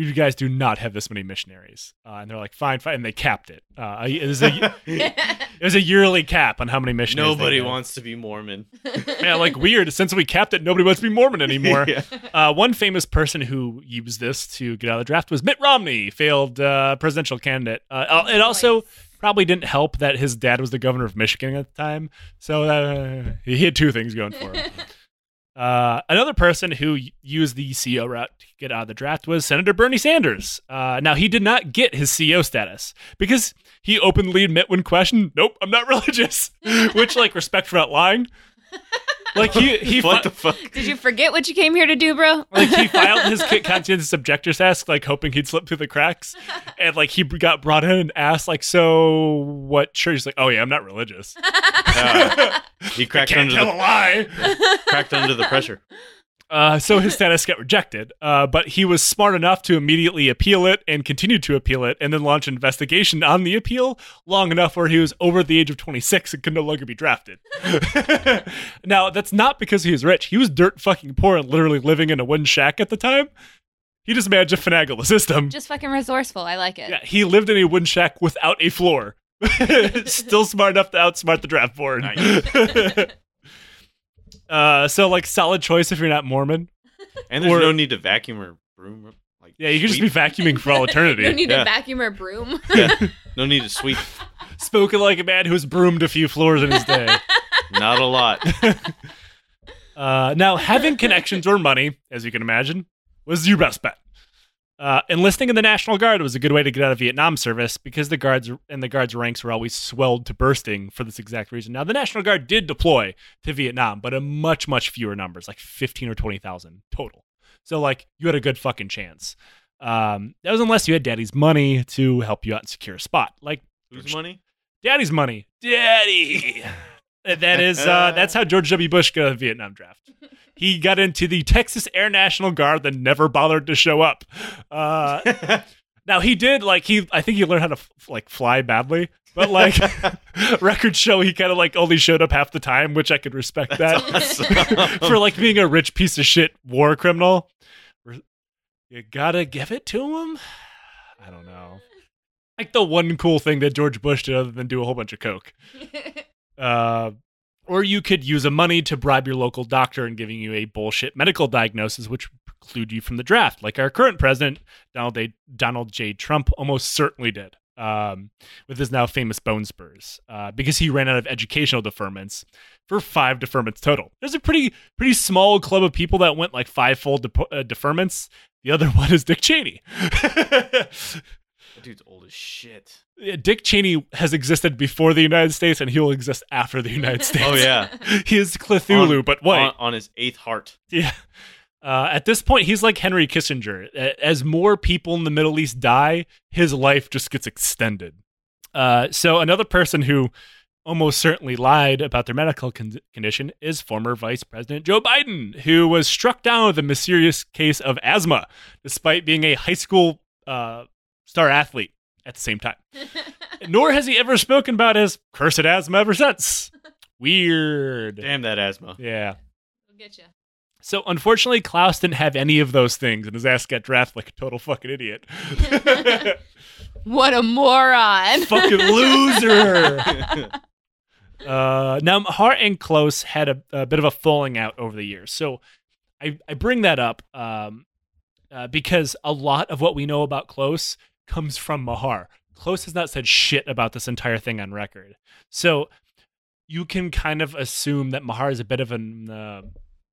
you guys do not have this many missionaries, uh, and they're like fine, fine, and they capped it. Uh, it was a it was a yearly cap on how many missionaries. Nobody had. wants to be Mormon. Yeah, like weird. Since we capped it, nobody wants to be Mormon anymore. Yeah. Uh, one famous person who used this to get out of the draft was Mitt Romney, failed uh, presidential candidate. Uh, it also probably didn't help that his dad was the governor of Michigan at the time, so uh, he had two things going for him. Uh, another person who used the CO route to get out of the draft was Senator Bernie Sanders. Uh, now, he did not get his CO status because he openly admit when questioned, "Nope, I'm not religious," which, like, respect for not lying. like he he what fi- the fuck? Did you forget what you came here to do, bro? like he filed his kit conscientious objectors ask, like hoping he'd slip through the cracks, and like he got brought in and asked, like, so what church? He's like, oh yeah, I'm not religious. Uh, he cracked Can't under tell the a lie. cracked under the pressure. Uh, so his status got rejected, uh, but he was smart enough to immediately appeal it and continue to appeal it, and then launch an investigation on the appeal long enough where he was over the age of 26 and could no longer be drafted. now, that's not because he was rich. He was dirt fucking poor and literally living in a wooden shack at the time. He just managed to finagle the system. Just fucking resourceful. I like it. Yeah, he lived in a wooden shack without a floor. Still smart enough to outsmart the draft board. uh, so like solid choice if you're not Mormon. And there's Or- no need to vacuum or broom. Like Yeah, you could just be vacuuming for all eternity. no need Yeah. to vacuum or broom. Yeah. No need to sweep. Spoken like a man who's broomed a few floors in his day. Not a lot. Uh, now, having connections or money, as you can imagine, was your best bet. Uh, enlisting in the National Guard was a good way to get out of Vietnam service because the guards and the guards' ranks were always swelled to bursting for this exact reason. Now, the National Guard did deploy to Vietnam, but in much, much fewer numbers, like fifteen or twenty thousand total. So, like, you had a good fucking chance. Um, that was unless you had Daddy's money to help you out and secure a spot. Like Whose money? Daddy's money. Daddy. And that is uh, that's how George W. Bush got a Vietnam draft. He got into the Texas Air National Guard, then never bothered to show up. Uh, now he did like he I think he learned how to f- like fly badly, but like records show he kind of like only showed up half the time, which I could respect that awesome. for like being a rich piece of shit war criminal. You gotta give it to him. I don't know. Like the one cool thing that George Bush did, other than do a whole bunch of coke. Uh, or you could use a money to bribe your local doctor and giving you a bullshit medical diagnosis, which would preclude you from the draft, like our current president, Donald, a- Donald J. Trump, almost certainly did um, with his now famous bone spurs, uh, because he ran out of educational deferments for five deferments total. There's a pretty pretty small club of people that went like fivefold de- uh, deferments. The other one is Dick Cheney. That dude's old as shit. Yeah, Dick Cheney has existed before the United States, and he will exist after the United States. Oh yeah. he is Cthulhu, On- but white. On, on his eighth heart. yeah. Uh, at this point, he's like Henry Kissinger. As more people in the Middle East die, his life just gets extended. Uh, so another person who almost certainly lied about their medical con- condition is former Vice President Joe Biden, who was struck down with a mysterious case of asthma, despite being a high school uh, star athlete at the same time. Nor has he ever spoken about his cursed asthma ever since. Weird. Damn that asthma. Yeah. We'll get you. So unfortunately, Close didn't have any of those things, and his ass got drafted like a total fucking idiot. What a moron. fucking loser. Uh, now, Mahar and Close had a, a bit of a falling out over the years. So I, I bring that up um, uh, because a lot of what we know about Close comes from Mahar. Close has not said shit about this entire thing on record. So you can kind of assume that Mahar is a bit of an uh,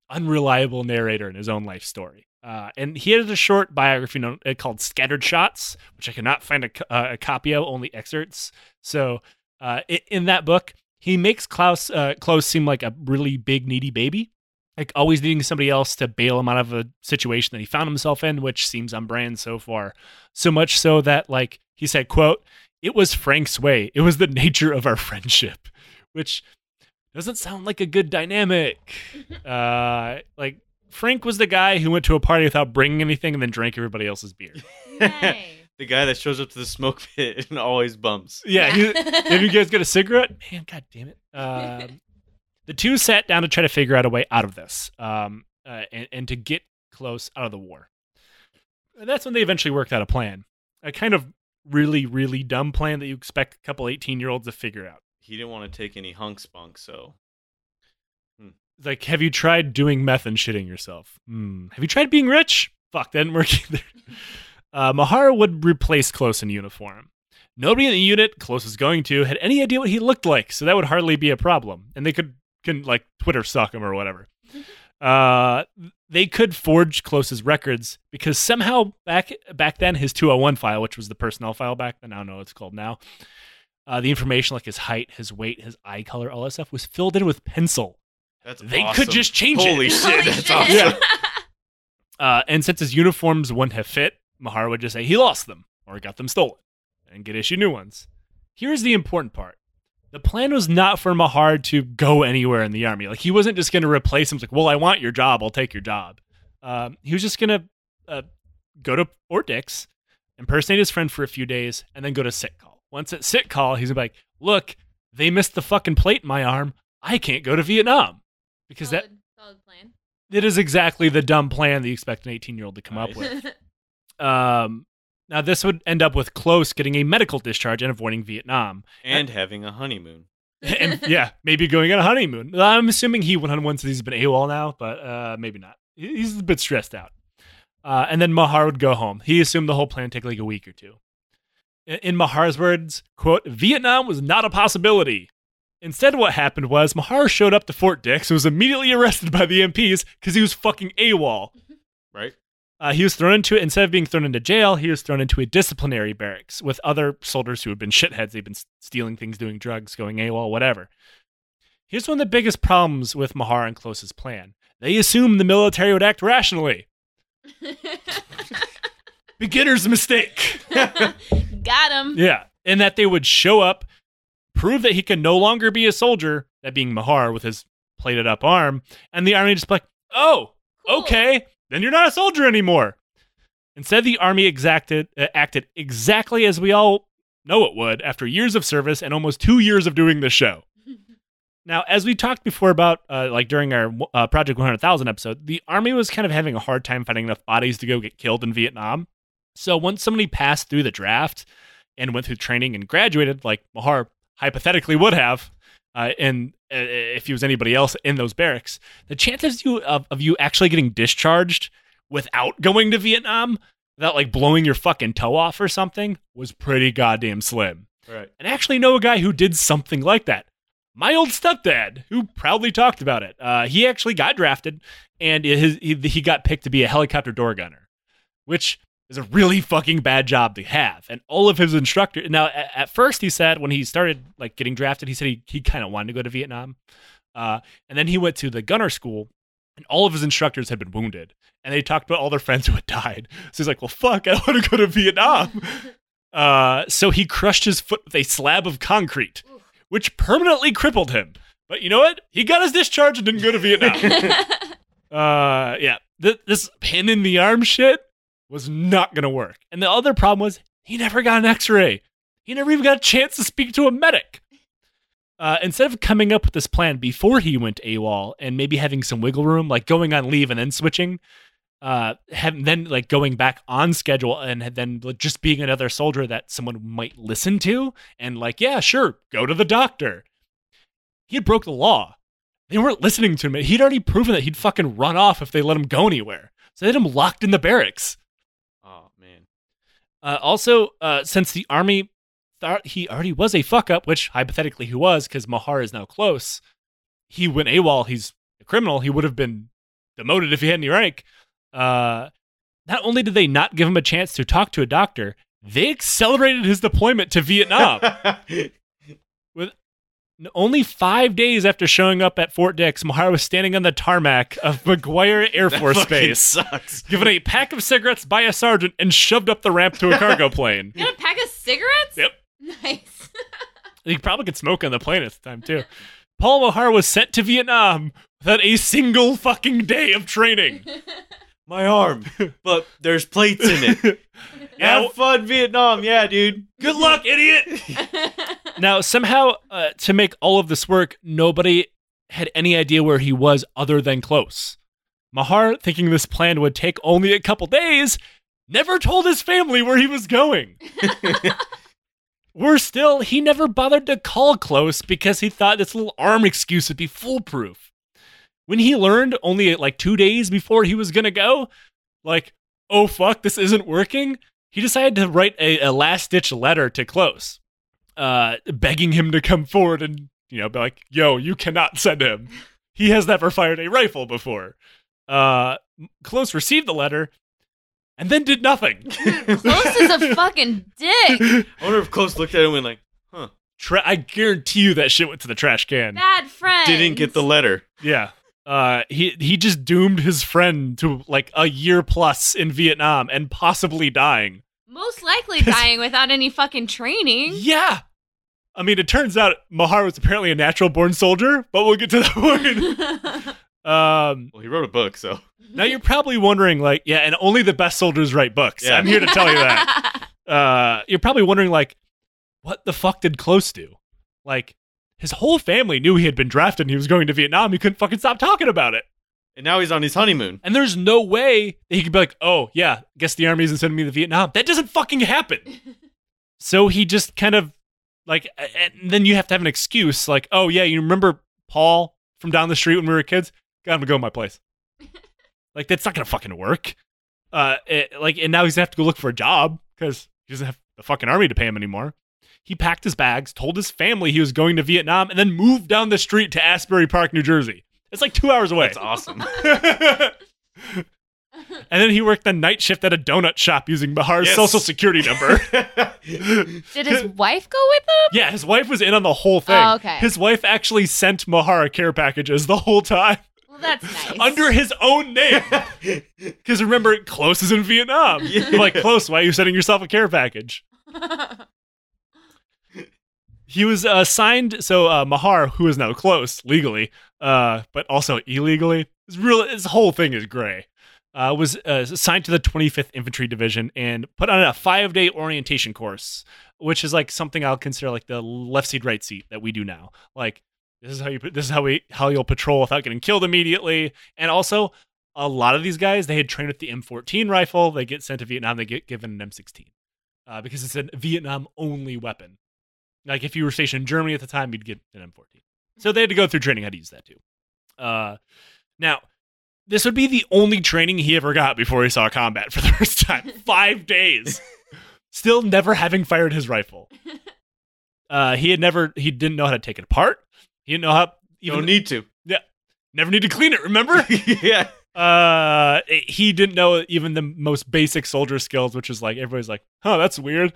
unreliable narrator in his own life story. Uh, and he has a short biography known, uh, called Scattered Shots, which I cannot find a, uh, a copy of, only excerpts. So uh, in that book, he makes Close uh, Close seem like a really big needy baby, like always needing somebody else to bail him out of a situation that he found himself in, which seems on brand so far. So much so that like he said, "quote It was Frank's way. It was the nature of our friendship," which doesn't sound like a good dynamic. uh, like Frank was the guy who went to a party without bringing anything and then drank everybody else's beer. Nice. the guy that shows up to the smoke pit and always bumps. Yeah, he, have you guys get a cigarette? Man, god damn it. Um, the two sat down to try to figure out a way out of this um, uh, and, and to get close out of the war. And that's when they eventually worked out a plan. A kind of really, really dumb plan that you expect a couple 18 year olds to figure out. He didn't want to take any hunk spunk, so It's like, have you tried doing meth and shitting yourself? Hmm. Have you tried being rich? Fuck, that didn't work either. Uh, Mahar would replace Close in uniform. Nobody in the unit Close was going to had any idea what he looked like, so that would hardly be a problem. And they could can like Twitter stalk him or whatever. Uh, they could forge Close's records because somehow back back then his 201 file, which was the personnel file back then, I don't know what it's called now. Uh, the information like his height, his weight, his eye color, all that stuff was filled in with pencil. That's they awesome. could just change Holy it. shit, Holy that's shit. That's awesome. Yeah. Uh, and since his uniforms wouldn't have fit, Mahar would just say he lost them or got them stolen and get issued new ones. Here's the important part. The plan was not for Mahar to go anywhere in the army. Like he wasn't just going to replace him. It's like, well, I want your job. I'll take your job. Um, he was just going to uh, go to Fort Dix, impersonate his friend for a few days, and then go to sick call. Once at sick call, he's gonna be like, "Look, they missed the fucking plate in my arm. I can't go to Vietnam." Because that solid, solid plan. it is exactly the dumb plan that you expect an 18 year old to come up with. Um, now, this would end up with Close getting a medical discharge and avoiding Vietnam. And having a honeymoon. and yeah, maybe going on a honeymoon. I'm assuming he went on one since he's been AWOL now, but uh, maybe not. He's a bit stressed out. Uh, and then Mahar would go home. He assumed the whole plan would take like a week or two. In, in Mahar's words, quote, Vietnam was not a possibility. Instead, what happened was Mahar showed up to Fort Dix and was immediately arrested by the MPs because he was fucking AWOL. Right? Uh, he was thrown into instead of being thrown into jail, he was thrown into a disciplinary barracks with other soldiers who had been shitheads. They've been stealing things, doing drugs, going AWOL, whatever. Here's one of the biggest problems with Mahar and Close's plan. They assumed the military would act rationally. Beginner's mistake. Got him. yeah, and that they would show up, prove that he can no longer be a soldier, that being Mahar with his plated up arm, and the army just be like, oh, Cool. okay, then you're not a soldier anymore. Instead, the army exacted, uh, acted exactly as we all know it would after years of service and almost two years of doing this show. Now, as we talked before about, uh, like during our uh, Project 100,000 episode, the army was kind of having a hard time finding enough bodies to go get killed in Vietnam. So once somebody passed through the draft and went through training and graduated, like Mahar hypothetically would have, uh, and uh, if he was anybody else in those barracks, the chances you of, of you actually getting discharged without going to Vietnam, without like blowing your fucking toe off or something, was pretty goddamn slim. Right. And I actually know a guy who did something like that. My old stepdad, who proudly talked about it. Uh, he actually got drafted, and his, he, he got picked to be a helicopter door gunner, which is a really fucking bad job to have. And all of his instructors. Now, at, at first, he said when he started like getting drafted, he said he, he kind of wanted to go to Vietnam, uh, and then he went to the gunner school, and all of his instructors had been wounded, and they talked about all their friends who had died. So he's like, "Well, fuck, I want to go to Vietnam." Uh, so he crushed his foot with a slab of concrete, which permanently crippled him. But you know what? He got his discharge and didn't go to Vietnam. uh, yeah, Th- this pin in the arm shit was not gonna work. And the other problem was he never got an X-ray. He never even got a chance to speak to a medic. Uh, instead of coming up with this plan before he went AWOL and maybe having some wiggle room, like going on leave and then switching, uh, then like going back on schedule and then just being another soldier that someone might listen to and like, yeah, sure, go to the doctor. He had broke the law. They weren't listening to him. He'd already proven that he'd fucking run off if they let him go anywhere. So they had him locked in the barracks. Uh, also, uh, since the army thought he already was a fuck up, which hypothetically he was because Mahar is now close, he went AWOL. He's a criminal. He would have been demoted if he had any rank. Uh, not only did they not give him a chance to talk to a doctor, they accelerated his deployment to Vietnam. Only five days after showing up at Fort Dix, Mahar was standing on the tarmac of McGuire Air That Force Base, sucks. given a pack of cigarettes by a sergeant and shoved up the ramp to a cargo plane. Got a pack of cigarettes? Yep. Nice. He probably could smoke on the plane at the time too. Paul Mahar was sent to Vietnam without a single fucking day of training. My arm. But there's plates in it. Now, Have fun, Vietnam. Yeah, dude. good luck, idiot. now, somehow, uh, to make all of this work, nobody had any idea where he was other than close. Mahar, thinking this plan would take only a couple days, never told his family where he was going. Worse still, he never bothered to call close because he thought this little arm excuse would be foolproof. When he learned only like two days before he was gonna go, like, oh fuck, this isn't working, he decided to write a, a last ditch letter to Close, uh, begging him to come forward and, you know, be like, yo, you cannot send him. He has never fired a rifle before. Uh, Close received the letter and then did nothing. Close is a fucking dick. I wonder if Close looked at him and went like, huh. Tra- I guarantee you that shit went to the trash can. Bad friend. Didn't get the letter. Yeah. Uh, he he just doomed his friend to like a year plus in Vietnam and possibly dying. Most likely dying without any fucking training. Yeah. I mean, it turns out Mahar was apparently a natural born soldier, but we'll get to that point. Um, Well, he wrote a book, so now you're probably wondering, like, yeah, and only the best soldiers write books. Yeah. I'm here to tell you that. Uh, you're probably wondering, like, what the fuck did Close do? Like, his whole family knew he had been drafted and he was going to Vietnam. He couldn't fucking stop talking about it. and now he's on his honeymoon. And there's no way that he could be like, oh, yeah, guess the army isn't sending me to Vietnam. That doesn't fucking happen. so he just kind of, like, and then you have to have an excuse, like, oh, yeah, you remember Paul from down the street when we were kids? i got him to go to my place. like, that's not going to fucking work. Uh, it, like, and now he's going to have to go look for a job because he doesn't have the fucking army to pay him anymore. He packed his bags, told his family he was going to Vietnam, and then moved down the street to Asbury Park, New Jersey. It's like two hours away. That's awesome. and then he worked the night shift at a donut shop using Mahar's Yes. social security number. Did his wife go with him? yeah, his wife was in on the whole thing. Oh, okay. His wife actually sent Mahar care packages the whole time Well, that's nice. under his own name. Because remember, Close is in Vietnam. Yeah. I'm like, Close, why are you sending yourself a care package? He was assigned, so uh, Mahar, who is now close legally, uh, but also illegally, his, real, his whole thing is gray, uh, was uh, assigned to the 25th Infantry Division and put on a five day orientation course, which is like something I'll consider like the left seat, right seat that we do now. Like, this is how you, this is how we, how you'll patrol without getting killed immediately. And also, a lot of these guys, they had trained with the M14 rifle. They get sent to Vietnam, they get given an M16 uh, because it's a Vietnam only weapon. Like if you were stationed in Germany at the time, you'd get an M14. So they had to go through training how to use that too. Uh, now, this would be the only training he ever got before he saw combat for the first time. Five days, still never having fired his rifle. Uh, he had never, he didn't know how to take it apart. He didn't know how you even don't need to. Yeah, never need to clean it. Remember? yeah. uh he didn't know even the most basic soldier skills which is like everybody's like oh that's weird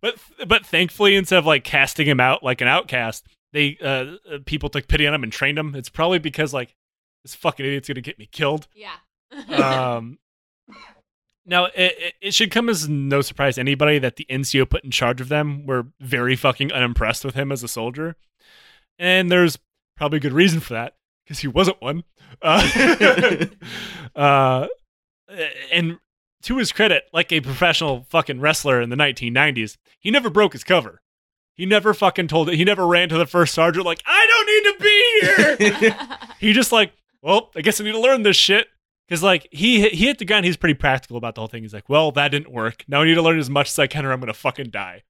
but but thankfully instead of like casting him out like an outcast they uh uh, people took pity on him and trained him. It's probably because like this fucking idiot's gonna get me killed. Yeah. um now it, it, it should come as no surprise to anybody that the nco put in charge of them were very fucking unimpressed with him as a soldier. And there's probably a good reason for that because he wasn't one. Uh, uh, and to his credit like a professional fucking wrestler in the 1990s he never broke his cover he never fucking told it he never ran to the first sergeant like i don't need to be here he just like, well, I guess I need to learn this shit. Because like he he hit the ground, he's pretty practical about the whole thing. He's like, well, that didn't work. Now I need to learn as much as I can, or I'm gonna fucking die.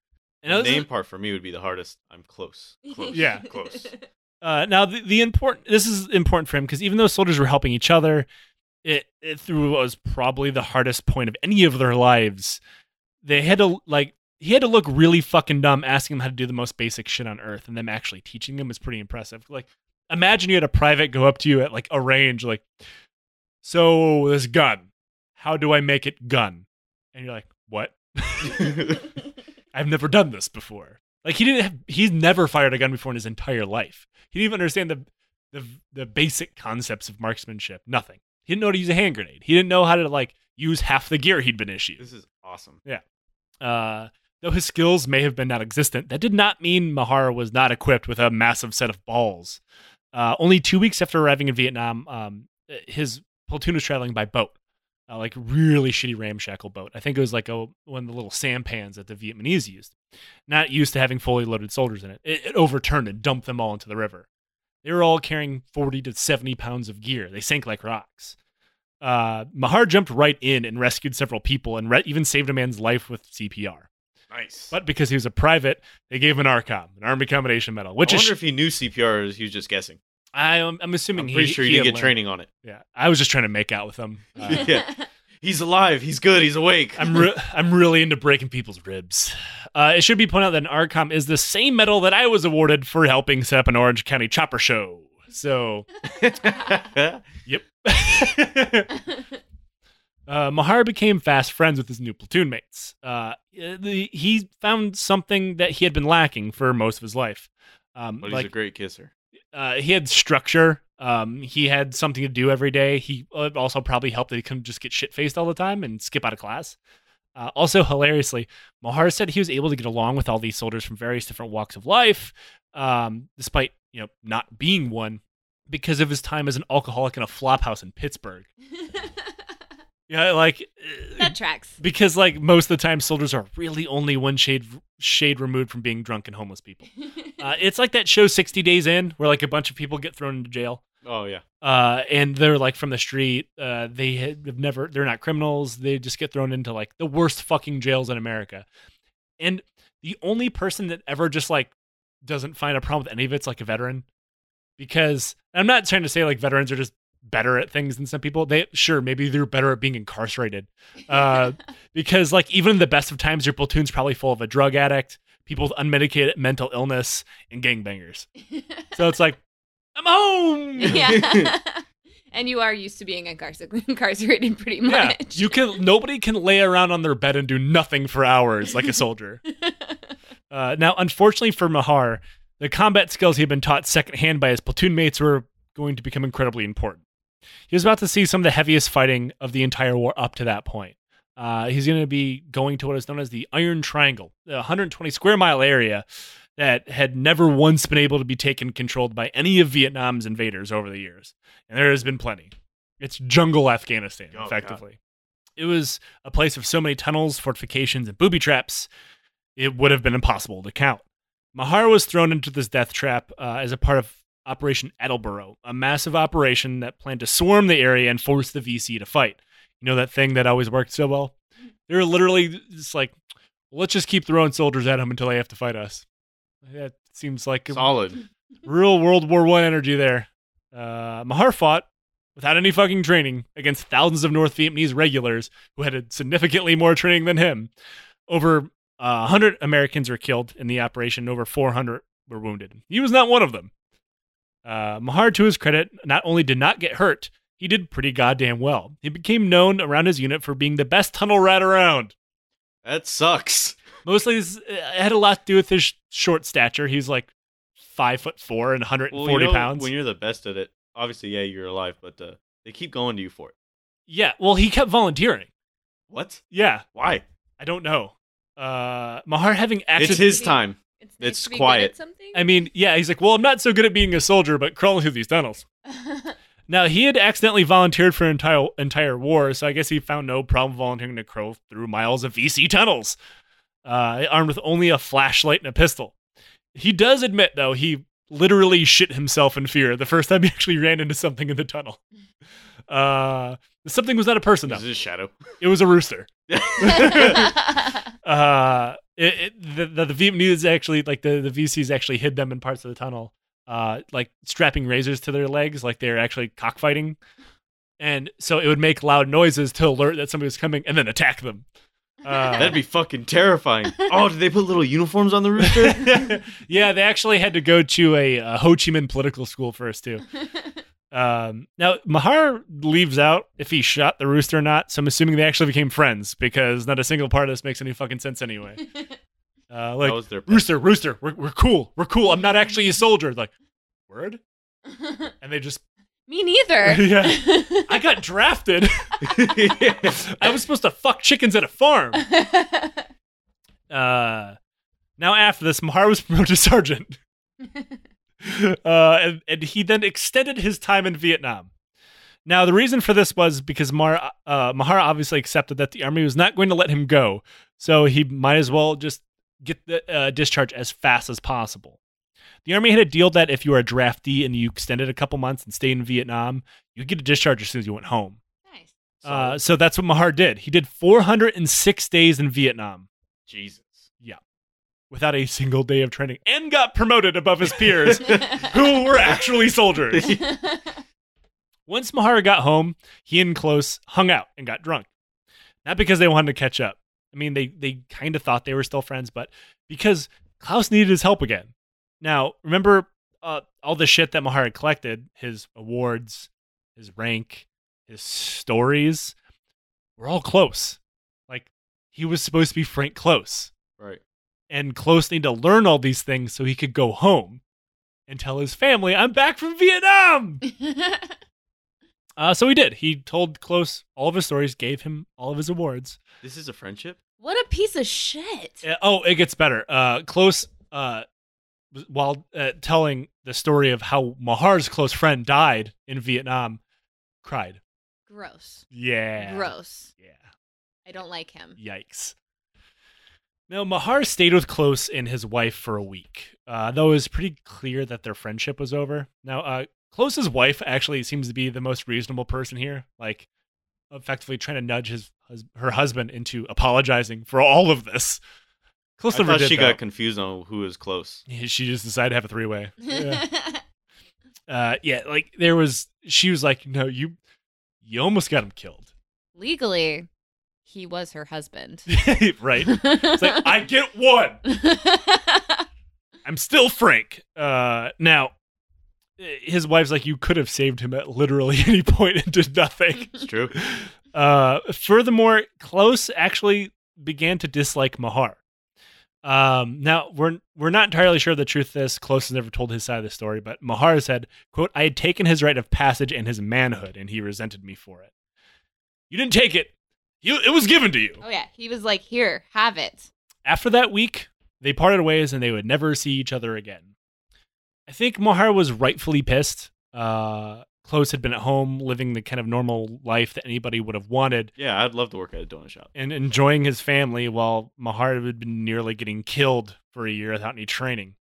And the this is- name part for me would be the hardest. I'm close. Close. Yeah. Close. Uh, now the, the important this is important for him because even though soldiers were helping each other, it, it through what was probably the hardest point of any of their lives, they had to like he had to look really fucking dumb asking them how to do the most basic shit on earth, and them actually teaching them is pretty impressive. Like imagine you had a private go up to you at like a range, like, so this gun, how do I make it gun? And you're like, what? I've never done this before. Like he didn't have, he's never fired a gun before in his entire life. He didn't even understand the the the basic concepts of marksmanship. Nothing. He didn't know how to use a hand grenade. He didn't know how to like use half the gear he'd been issued. This is awesome. Yeah. Uh, though his skills may have been non-existent, that did not mean Mahar was not equipped with a massive set of balls. Uh, only two weeks after arriving in Vietnam, um, his platoon was traveling by boat, uh, like really shitty ramshackle boat. I think it was like a, one of the little sampans that the Vietnamese used, not used to having fully loaded soldiers in it. It, it overturned and dumped them all into the river. They were all carrying 40 to 70 pounds of gear. They sank like rocks. Uh, Mahar jumped right in and rescued several people and re- even saved a man's life with CPR. Nice. But because he was a private, they gave him an ARCOM, an Army Commendation Medal, which I is wonder if he knew CPR or he was just guessing. I, am I'm assuming I'm pretty he, sure he he didn't get learned- training on it. Yeah, I was just trying to make out with him. Uh, Yeah. He's alive. He's good. He's awake. I'm re- I'm really into breaking people's ribs. Uh, it should be pointed out that an ARCOM is the same medal that I was awarded for helping set up an Orange County chopper show. So, yep. uh, Mahar became fast friends with his new platoon mates. Uh, the, he found something that he had been lacking for most of his life. Um, but he's like a great kisser. uh, he had structure. Um, he had something to do every day. He uh, also probably helped that he couldn't just get shit faced all the time and skip out of class. Uh, also, hilariously, Mahar said he was able to get along with all these soldiers from various different walks of life, um, despite you know not being one, because of his time as an alcoholic in a flop house in Pittsburgh. Yeah, like uh, that tracks. because like most of the time, soldiers are really only one shade shade removed from being drunk and homeless people. Uh, it's like that show 60 Days In, where like a bunch of people get thrown into jail. Oh yeah. Uh, and they're like from the street. Uh, they have never, they're not criminals. They just get thrown into like the worst fucking jails in America. And the only person that ever just like doesn't find a problem with any of it's like a veteran. Because I'm not trying to say like veterans are just better at things than some people. They sure maybe they're better at being incarcerated. Uh, because like even in the best of times, your platoon's probably full of a drug addict, people with unmedicated mental illness, and gangbangers. So it's like, I'm home. yeah. and you are used to being incarcerated pretty much. Yeah, you can. Nobody can lay around on their bed and do nothing for hours like a soldier. Uh, now, unfortunately for Mahar, the combat skills he had been taught secondhand by his platoon mates were going to become incredibly important. He was about to see some of the heaviest fighting of the entire war up to that point. Uh, he's going to be going to what is known as the Iron Triangle, the 120 square mile area that had never once been able to be taken controlled by any of Vietnam's invaders over the years. And there has been plenty. It's jungle Afghanistan, Oh, God. effectively. It was a place of so many tunnels, fortifications, and booby traps, it would have been impossible to count. Mahar was thrown into this death trap uh, as a part of Operation Attleboro, a massive operation that planned to swarm the area and force the VC to fight. You know that thing that always worked so well? They were literally just like, let's just keep throwing soldiers at them until they have to fight us. That seems like Solid. real World War One energy there. Uh, Mahar fought without any fucking training against thousands of North Vietnamese regulars who had significantly more training than him. Over uh, 100 Americans were killed in the operation, and over 400 were wounded. He was not one of them. Uh, Mahar, to his credit, not only did not get hurt, he did pretty goddamn well. He became known around his unit for being the best tunnel rat around. That sucks. Mostly, it's- it had a lot to do with his short stature. He's like five foot four and 140 Well, you know, pounds. When you're the best at it, obviously, yeah, you're alive, but uh, they keep going to you for it. Yeah, well, he kept volunteering. What? Yeah, Why? I don't know. Uh, Mahar having access. It's his time. It's, It's to be quiet. Good at something. I mean, yeah, he's like, well, I'm not so good at being a soldier, but crawling through these tunnels. Now he had accidentally volunteered for an entire entire war, so I guess he found no problem volunteering to crawl through miles of VC tunnels, uh, armed with only a flashlight and a pistol. He does admit, though, he literally shit himself in fear the first time he actually ran into something in the tunnel. Uh, something was not a person, though. This is a shadow. It was a rooster. uh it, it, the, the the Vietnamese actually like the the VCs actually hid them in parts of the tunnel, uh, like strapping razors to their legs, like they're actually cockfighting, and so it would make loud noises to alert that somebody was coming, and then attack them. Uh, That'd be fucking terrifying. Oh, did they put little uniforms on the rooster? yeah, they actually had to go to a, uh Ho Chi Minh political school first too. Um, now Mahar leaves out if he shot the rooster or not, so I'm assuming they actually became friends because not a single part of this makes any fucking sense anyway. Uh, like that was their rooster, rooster, we're we're cool, we're cool. I'm not actually a soldier. Like, word, and they just Me neither. Yeah. I got drafted. I was supposed to fuck chickens at a farm. Uh, now after this, Mahar was promoted to sergeant. uh, and, and he then extended his time in Vietnam. Now, the reason for this was because Mar, uh, Mahar obviously accepted that the army was not going to let him go, so he might as well just get the uh, discharge as fast as possible. The army had a deal that if you were a draftee and you extended a couple months and stayed in Vietnam, you could get a discharge as soon as you went home. nice. Uh, so that's what Mahar did. He did 406 days in Vietnam Jesus. Yeah. Without a single day of training and got promoted above his peers who were actually soldiers. Once Mahar got home, he and Close hung out and got drunk. Not because they wanted to catch up. I mean, they, they kind of thought they were still friends, but because Close needed his help again. Now, remember uh, all the shit that Mahar had collected his awards, his rank, his stories were all close. Like, he was supposed to be Frank Close Right. and Close needed to learn all these things so he could go home and tell his family I'm back from Vietnam. Uh, so he did. He told Close all of his stories, gave him all of his awards. This is a friendship. what a piece of shit. Uh, oh, it gets better. Uh, Close, uh, was- while uh, telling the story of how Mahar's close friend died in Vietnam, cried. Gross. Yeah. Gross. Yeah. I don't like him. Yikes. Now, Mahar stayed with Close and his wife for a week, uh, though it was pretty clear that their friendship was over. Now, uh, Close's wife actually seems to be the most reasonable person here, like effectively trying to nudge his, her husband into apologizing for all of this. Close I never thought did she though. got confused on who was close. She just decided to have a three way. Yeah. uh, yeah, like there was. She was like, "No, you, you almost got him killed." Legally, he was her husband. right? It's like I get one. I'm still Frank. Uh, now, his wife's like, you could have saved him at literally any point and did nothing. It's true. Uh, furthermore, Close actually began to dislike Mahar. Um, now we're we're not entirely sure of the truth of this. Close has never told his side of the story, but Mahar said, "quote I had taken his rite of passage and his manhood, and he resented me for it. You didn't take it. You, it was given to you." oh yeah, he was like, "Here, have it." After that week, they parted ways and they would never see each other again. I think Mahar was rightfully pissed. Uh, Close had been at home living the kind of normal life that anybody would have wanted Yeah, I'd love to work at a donut shop. and enjoying his family while Mahar had been nearly getting killed for a year without any training.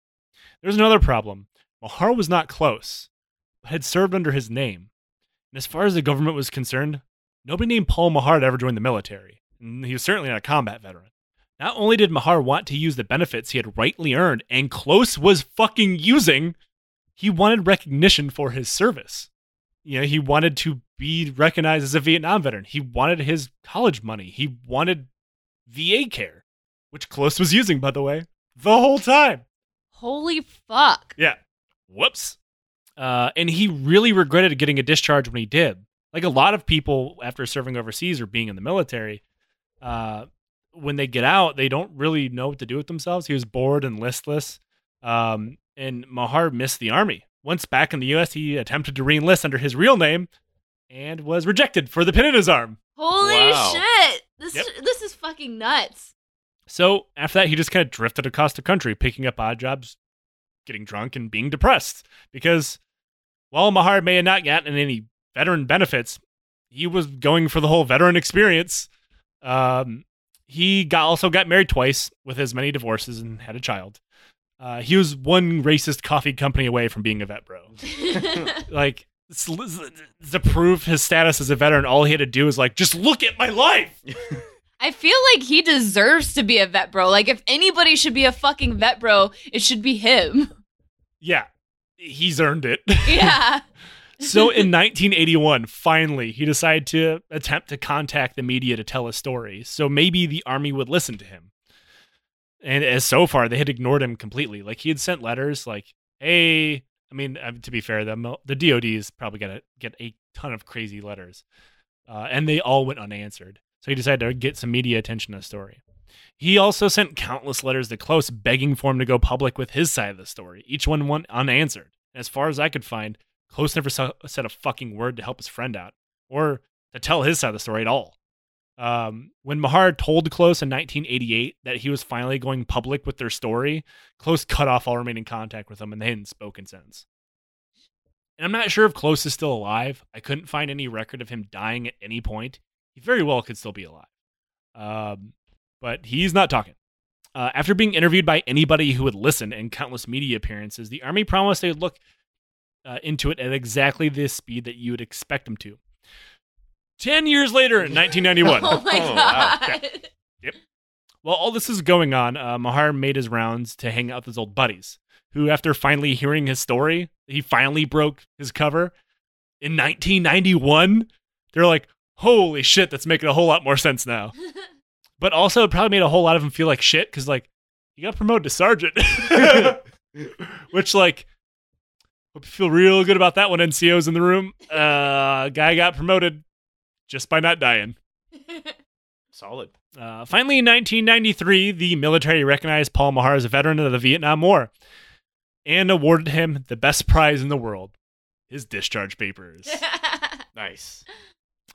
There was another problem. Mahar was not close, but had served under his name. And as far as the government was concerned, nobody named Paul Mahar had ever joined the military. And he was certainly not a combat veteran. Not only did Mahar want to use the benefits he had rightly earned and Close was fucking using, he wanted recognition for his service. You know, he wanted to be recognized as a Vietnam veteran. He wanted his college money. He wanted VA care, which Close was using, by the way, the whole time. Holy fuck. Yeah. Whoops. Uh, and he really regretted getting a discharge when he did. Like a lot of people after serving overseas or being in the military, uh, when they get out, they don't really know what to do with themselves. He was bored and listless. Um, and Mahar missed the army. Once back in the U.S., he attempted to reenlist under his real name and was rejected for the pin in his arm. Holy Wow. shit. This Yep. this is fucking nuts. So after that, he just kind of drifted across the country, picking up odd jobs, getting drunk, and being depressed. Because while Mahar may have not gotten any veteran benefits, he was going for the whole veteran experience. Um, he got also got married twice with as many divorces and had a child. Uh, he was one racist coffee company away from being a vet bro. Like to prove his status as a veteran, all he had to do was like just look at my life. I feel like he deserves to be a vet bro. Like if anybody should be a fucking vet bro, it should be him. Yeah, he's earned it. Yeah. so in 1981, finally, he decided to attempt to contact the media to tell his story. So maybe the army would listen to him. And as so far, they had ignored him completely. Like he had sent letters, like, "Hey," I mean, uh, to be fair, the the DoD is probably gonna get a ton of crazy letters, uh, and they all went unanswered. So he decided to get some media attention to the story. He also sent countless letters to Close begging for him to go public with his side of the story. Each one went unanswered. As far as I could find, Close never sa- said a fucking word to help his friend out or to tell his side of the story at all. Um, when Mahar told Close in 1988 that he was finally going public with their story, Close cut off all remaining contact with them and they hadn't spoken since. And I'm not sure if Close is still alive. I couldn't find any record of him dying at any point. He very well could still be alive. Um, but he's not talking. Uh, after being interviewed by anybody who would listen and countless media appearances, the Army promised they would look uh, into it at exactly the speed that you would expect them to. Ten years later, in 1991, Oh my Oh, wow. god. while all this is going on, uh, Mahar made his rounds to hang out with his old buddies, who, after finally hearing his story, he finally broke his cover. In 1991, they're like, holy shit, that's making a whole lot more sense now. But also, it probably made a whole lot of them feel like shit because, like, you got promoted to sergeant. Which, like, hope you feel real good about that one, NCOs in the room. Uh, guy got promoted just by not dying. Solid. Uh, finally, in 1993, the military recognized Paul Mahar as a veteran of the Vietnam War. and awarded him the best prize in the world his discharge papers. Nice.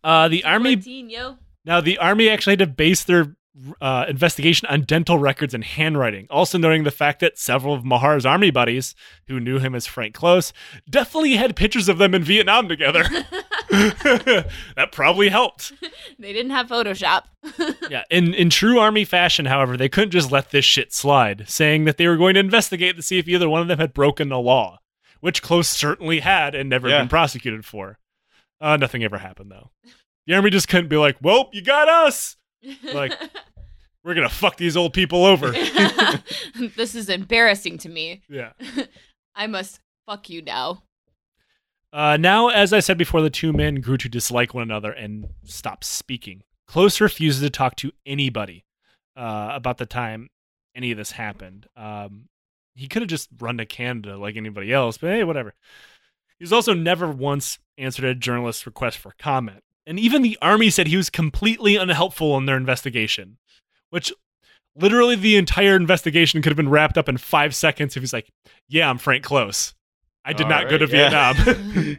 Uh, the army 14, yo. now the army actually had to base their uh, investigation on dental records and handwriting, also noting the fact that several of Mahar's army buddies, who knew him as Frank Close, definitely had pictures of them in Vietnam together. that probably helped. they didn't have Photoshop. Yeah, in in true army fashion, however, they couldn't just let this shit slide, saying that they were going to investigate to see if either one of them had broken the law, which Close certainly had and never Yeah. been prosecuted for. Uh, nothing ever happened though. The army just couldn't be like, "Well, you got us. Like- We're gonna fuck these old people over." this is embarrassing to me. yeah. I must fuck you now. Uh, now, as I said before, the two men grew to dislike one another and stopped speaking. Close refuses to talk to anybody uh, about the time any of this happened. Um, he could have just run to Canada like anybody else, but hey, whatever. He's also never once answered a journalist's request for comment. And even the army said he was completely unhelpful in their investigation, which literally the entire investigation could have been wrapped up in five seconds if he's like, Yeah, I'm Frank Close. I did All not go to yeah. Vietnam.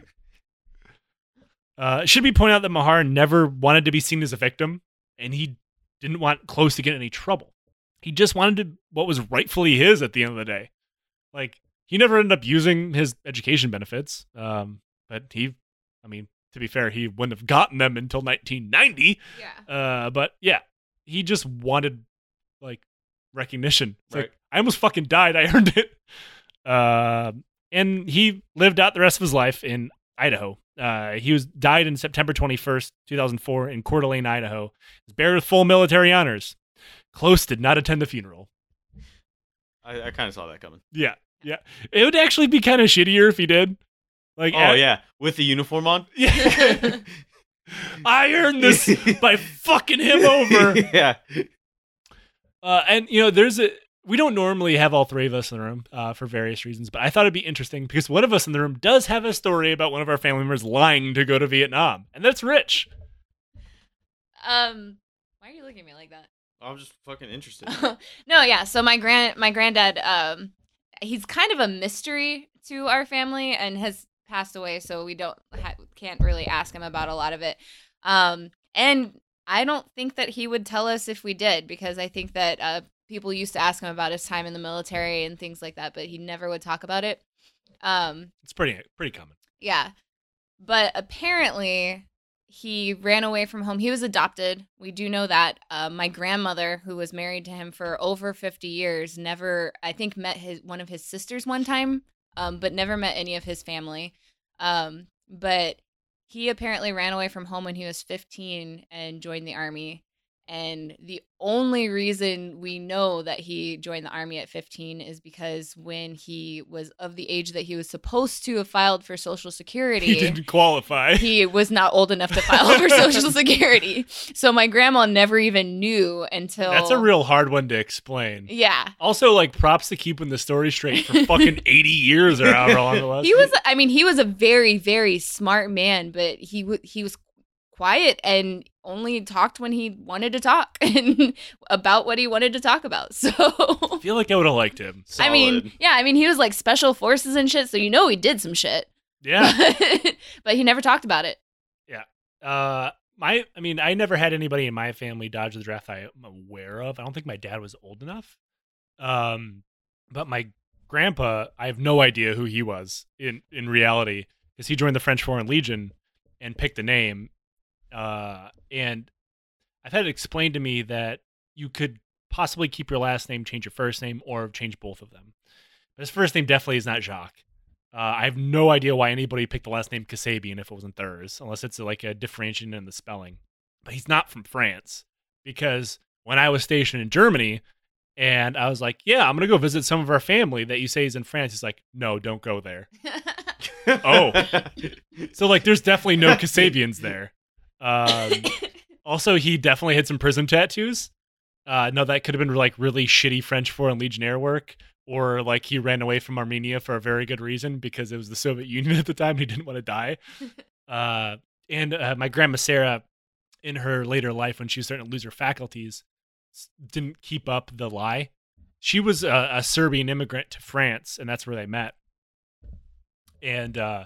uh, it should be pointed out that Mahar never wanted to be seen as a victim, and he didn't want Close to get in any trouble. He just wanted to, what was rightfully his at the end of the day. Like, he never ended up using his education benefits, um, but he, I mean, to be fair, he wouldn't have gotten them until 1990. Yeah. Uh, but yeah, he just wanted like recognition. It's like Right. I almost fucking died. I earned it. Uh, and he lived out the rest of his life in Idaho. Uh, he was died in September 21st, 2004, in Coeur d'Alene, Idaho. He buried with full military honors. Close did not attend the funeral. I, I kind of saw that coming. Yeah, yeah. It would actually be kind of shittier if he did. Like, Oh at- yeah, with the uniform on. yeah. I earned this by fucking him over. yeah. Uh, and you know, there's a we don't normally have all three of us in the room uh, for various reasons, but I thought it'd be interesting because one of us in the room does have a story about one of our family members lying to go to Vietnam, and that's Rich. Um, why are you looking at me like that? I'm just fucking interested. no, yeah. So my grand my granddad, um, he's kind of a mystery to our family and has passed away, so we don't ha- can't really ask him about a lot of it. Um, and I don't think that he would tell us if we did because I think that uh, people used to ask him about his time in the military and things like that, but he never would talk about it. Um, It's pretty pretty common. yeah. But apparently he ran away from home. He was adopted. We do know that. Uh, my grandmother, who was married to him for over 50 years, never, I think, met his one of his sisters one time, um, but never met any of his family. Um, but he apparently ran away from home when he was 15 and joined the army. And the only reason we know that he joined the army at 15 is because when he was of the age that he was supposed to have filed for Social Security, He didn't qualify. he was not old enough to file for Social Security. So my grandma never even knew until That's a real hard one to explain. yeah. Also, like props to keeping the story straight for fucking eighty years or however long it was. He was I mean he was a very very smart man, but he w- he was quiet and only talked when he wanted to talk and about what he wanted to talk about. So I feel like I would have liked him. I mean, yeah, I mean he was like special forces and shit, so you know he did some shit. Yeah. but he never talked about it. Yeah. Uh, my, I mean, I never had anybody in my family dodge the draft I am aware of. I don't think my dad was old enough. Um, but my grandpa, I have no idea who he was in in reality because he joined the French Foreign Legion and picked a name. Uh, and I've had it explained to me that you could possibly keep your last name, change your first name, or change both of them. His first name definitely is not Jacques. Uh, I have no idea why anybody picked the last name Kassabian if it wasn't theirs, unless it's like a differentiation in the spelling. But he's not from France because when I was stationed in Germany and I was like, yeah, I'm going to go visit some of our family that you say is in France, he's like, no, don't go there. Oh. So, like, there's definitely no Kassabians there. Um, also, he definitely had some prism tattoos. Uh, no, that could have been like really shitty French Foreign Legionnaire work, or like he ran away from Armenia for a very good reason because it was the Soviet Union at the time. He didn't want to die. Uh, and uh, my grandma Sarah, in her later life, when she was starting to lose her faculties, didn't keep up the lie. she was a, a Serbian immigrant to France, and that's where they met. And uh,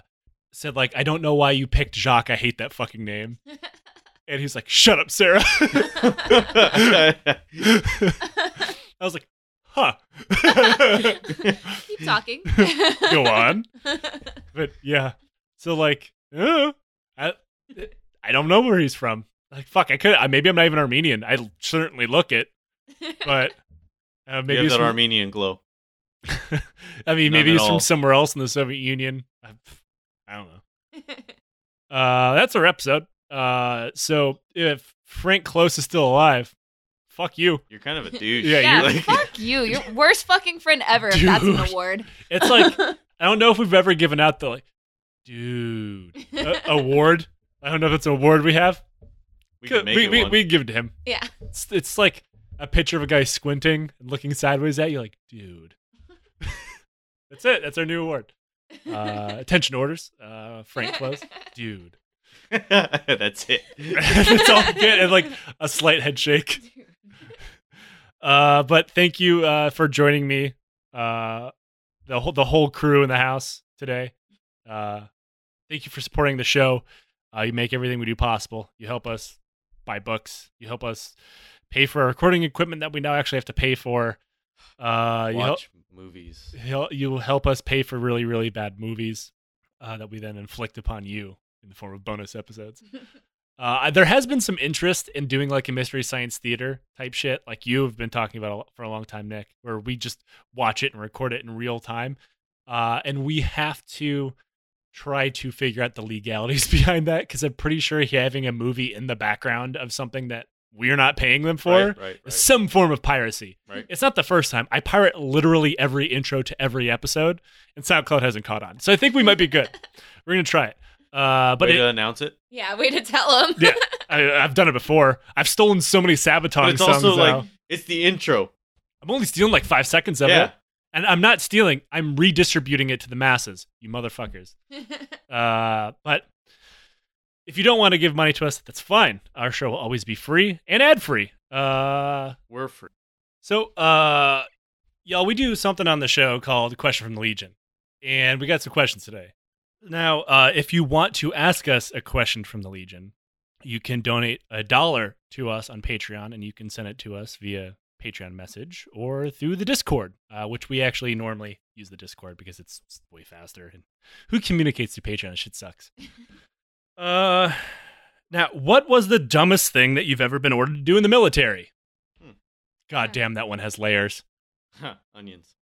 said like, "I don't know why you picked Jacques. I hate that fucking name." And he's like, "Shut up, Sarah." I was like, "Huh." Keep talking. Go on. But yeah, so like, uh, I I don't know where he's from. Like, fuck, I could. I, maybe I'm not even Armenian. I certainly look it, but uh, maybe have he's that from, Armenian glow. I mean, None maybe he's all. from somewhere else in the Soviet Union. I, I don't know. Uh, that's our episode. Uh, so if Frank Close is still alive, fuck you. You're kind of a douche. Yeah, yeah, you're like, fuck you. You're worst fucking friend ever. If that's an award. It's like I don't know if we've ever given out the like, dude uh, award. I don't know if it's an award we have. we can make we, it we, one. we give it to him. yeah. It's, it's like a picture of a guy squinting and looking sideways at you, like, dude. That's it. That's our new award. Uh, attention orders. Uh, Frank Close, dude. That's it. That's all get, and like a slight head shake. Uh, but thank you uh, for joining me, uh, the whole the whole crew in the house today. Uh, thank you for supporting the show. Uh, you make everything we do possible. You help us buy books. You help us pay for our recording equipment that we now actually have to pay for. Uh, you help Watch movies. hel- you help us pay for really really bad movies uh, that we then inflict upon you in the form of bonus episodes. Uh, there has been some interest in doing like a mystery science theater type shit, like you have been talking about for a long time, Nick, where we just watch it and record it in real time, uh, and we have to try to figure out the legalities behind that because I'm pretty sure having a movie in the background of something that we're not paying them for Right, right, right. some form of piracy. Right. It's not the first time. I pirate literally every intro to every episode, and SoundCloud hasn't caught on. So I think we might be good. We're gonna try it. Uh, but Way it- to announce it. Yeah, way to tell them. yeah, I, I've done it before. I've stolen so many Sabaton But it's songs also now. like it's the intro. I'm only stealing like five seconds of Yeah. it, and I'm not stealing. I'm redistributing it to the masses. You motherfuckers. Uh, but if you don't want to give money to us, that's fine. Our show will always be free and ad free. Uh, We're free. so, uh, y'all, we do something on the show called Question from the Legion, and we got some questions today. Now, uh, if you want to ask us a question from the Legion, you can donate a dollar to us on Patreon, and you can send it to us via Patreon message or through the Discord, uh, which we actually normally use the Discord because it's it's way faster. And who communicates through Patreon? That shit sucks. uh, now, what was the dumbest thing that you've ever been ordered to do in the military? Hmm. God damn, that one has layers. Huh, onions.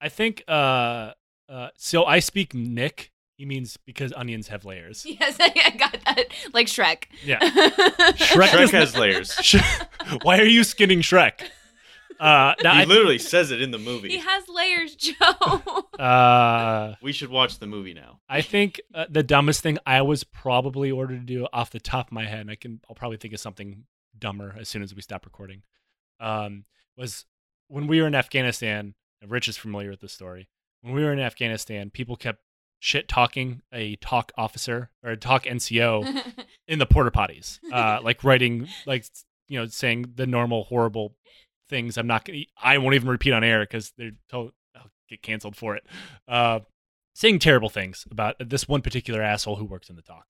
I think. Uh, uh, so I speak Nick. He means because onions have layers. yes, I got that. Like Shrek. Yeah. Shrek, Shrek does has layers. Sh- Why are you skinning Shrek? Uh, now He I, literally says it in the movie. he has layers, Joe. uh, We should watch the movie now. I think uh, the dumbest thing I was probably ordered to do off the top of my head, and I can I'll probably think of something dumber as soon as we stop recording. Um, was when we were in Afghanistan. and Rich is familiar with this story. When we were in Afghanistan, people kept shit talking a TOC officer or a TOC NCO in the porta potties, uh, like writing, like you know, saying the normal horrible things. I'm not. gonna I won't even repeat on air because they're told I'll get canceled for it. Uh, saying terrible things about this one particular asshole who works in the TOC.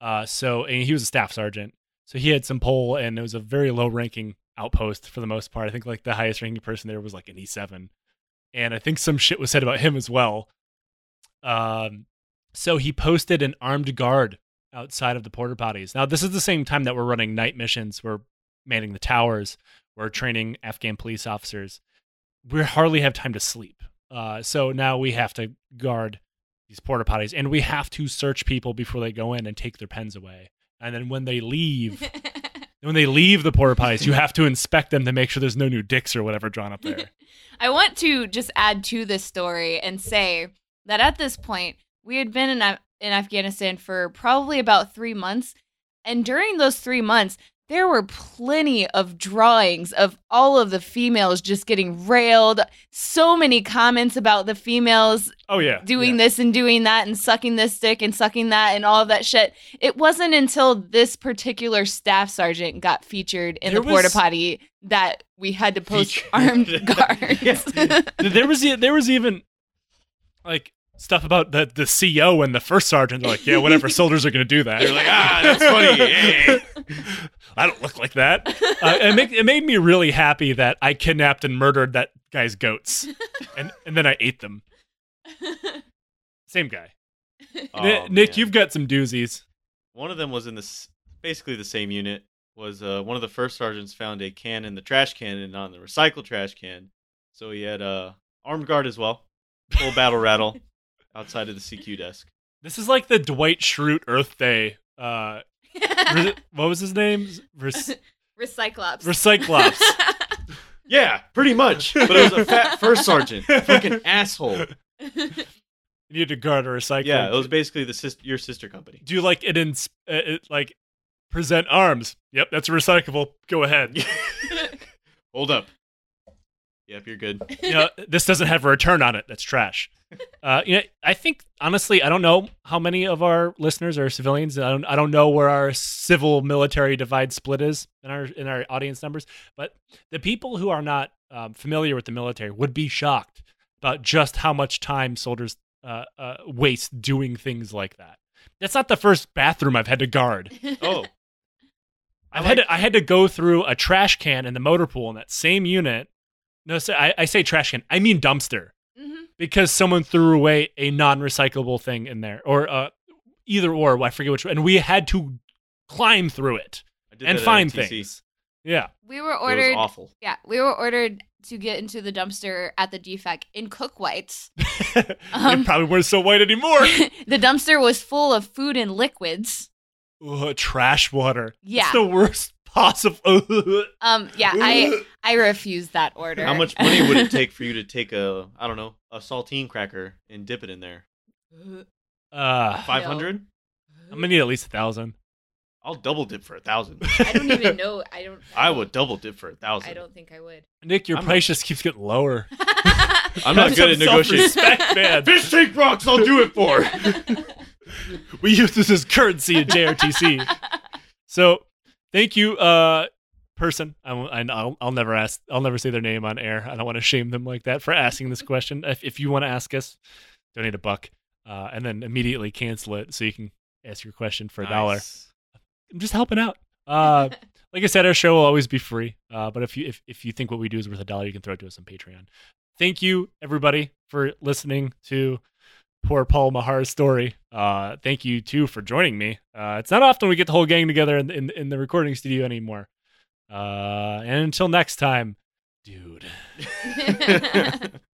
Uh, so and he was a staff sergeant, so he had some pull, and it was a very low ranking outpost for the most part. I think like the highest ranking person there was like an E seven, and I think some shit was said about him as well. Um, so he posted an armed guard outside of the porta potties. Now this is the same time that we're running night missions. We're manning the towers. We're training Afghan police officers. We hardly have time to sleep. Uh, so now we have to guard these porta potties, and we have to search people before they go in and take their pens away. And then when they leave, when they leave the porta potties, you have to inspect them to make sure there's no new dicks or whatever drawn up there. I want to just add to this story and say that at this point, we had been in, in Afghanistan for probably about three months. And during those three months, there were plenty of drawings of all of the females just getting railed. So many comments about the females Oh yeah, doing yeah. this and doing that and sucking this dick and sucking that and all of that shit. It wasn't until this particular staff sergeant got featured in There the porta potty that we had to post Featured. armed guards. Yeah. there was there was even like stuff about the the CO and the first sergeant. They're like, yeah, whatever, soldiers are gonna do that. They're like, ah, that's funny. Hey. I don't look like that. Uh, it, made, it made me really happy that I kidnapped and murdered that guy's goats, and and then I ate them. Same guy. Oh, Ni- Nick, man. you've got some doozies. One of them was in this basically the same unit. Was uh, one of the first sergeants found a can in the trash can and not in the recycled trash can. So he had a armed guard as well, full battle rattle outside of the CQ desk. This is like the Dwight Schrute Earth Day. Uh, re- what was his name? Rec- Recyclops. Recyclops. Yeah, pretty much. But it was a fat first sergeant, fucking asshole. You need to guard a recycling. Yeah, it was basically the sis- your sister company. Do you like it in uh, it, like present arms? Yep, that's a recyclable. Go ahead. Hold up. Yep, you're good. you know, this doesn't have a return on it. That's trash. Uh, you know, I think honestly, I don't know how many of our listeners are civilians. I don't, I don't know where our civil military divide split is in our in our audience numbers. But the people who are not um, familiar with the military would be shocked about just how much time soldiers uh, uh, waste doing things like that. That's not the first bathroom I've had to guard. Oh, I've I had to, I had to go through a trash can in the motor pool in that same unit. No, so I, I say trash can. I mean dumpster Mhm. because someone threw away a non-recyclable thing in there, or uh, either or. I forget which. And we had to climb through it and find things. Yeah, We were It ordered. was awful. Yeah, we were ordered to get into the dumpster at the DFAC in cook whites. they Um, probably weren't so white anymore. the dumpster was full of food and liquids. Ugh, trash water. Yeah. it's the worst possible. Um, yeah, I I refuse that order. How much money would it take for you to take a, I don't know, a saltine cracker and dip it in there? uh, Five hundred? I'm gonna need at least a thousand. I'll double dip for a thousand. I don't even know. I don't. I don't- would double dip for a thousand. I don't think I would. Nick, your I'm price just keeps getting lower. I'm not Have good at some negotiating. man. Fish tank rocks, I'll do it for. we use this as currency at JRTC. so, thank you, uh, person. I I, I'll, I'll never ask. I'll never say their name on air. I don't want to shame them like that for asking this question. If, if you want to ask us, donate a buck, uh, and then immediately cancel it so you can ask your question for a dollar. I'm just helping out. Uh, like I said, our show will always be free. Uh, but if you if, if you think what we do is worth a dollar, you can throw it to us on Patreon. Thank you everybody for listening to poor Paul Mahar's story. Uh, thank you too for joining me. Uh, it's not often we get the whole gang together in, in in the recording studio anymore. Uh, and until next time, dude.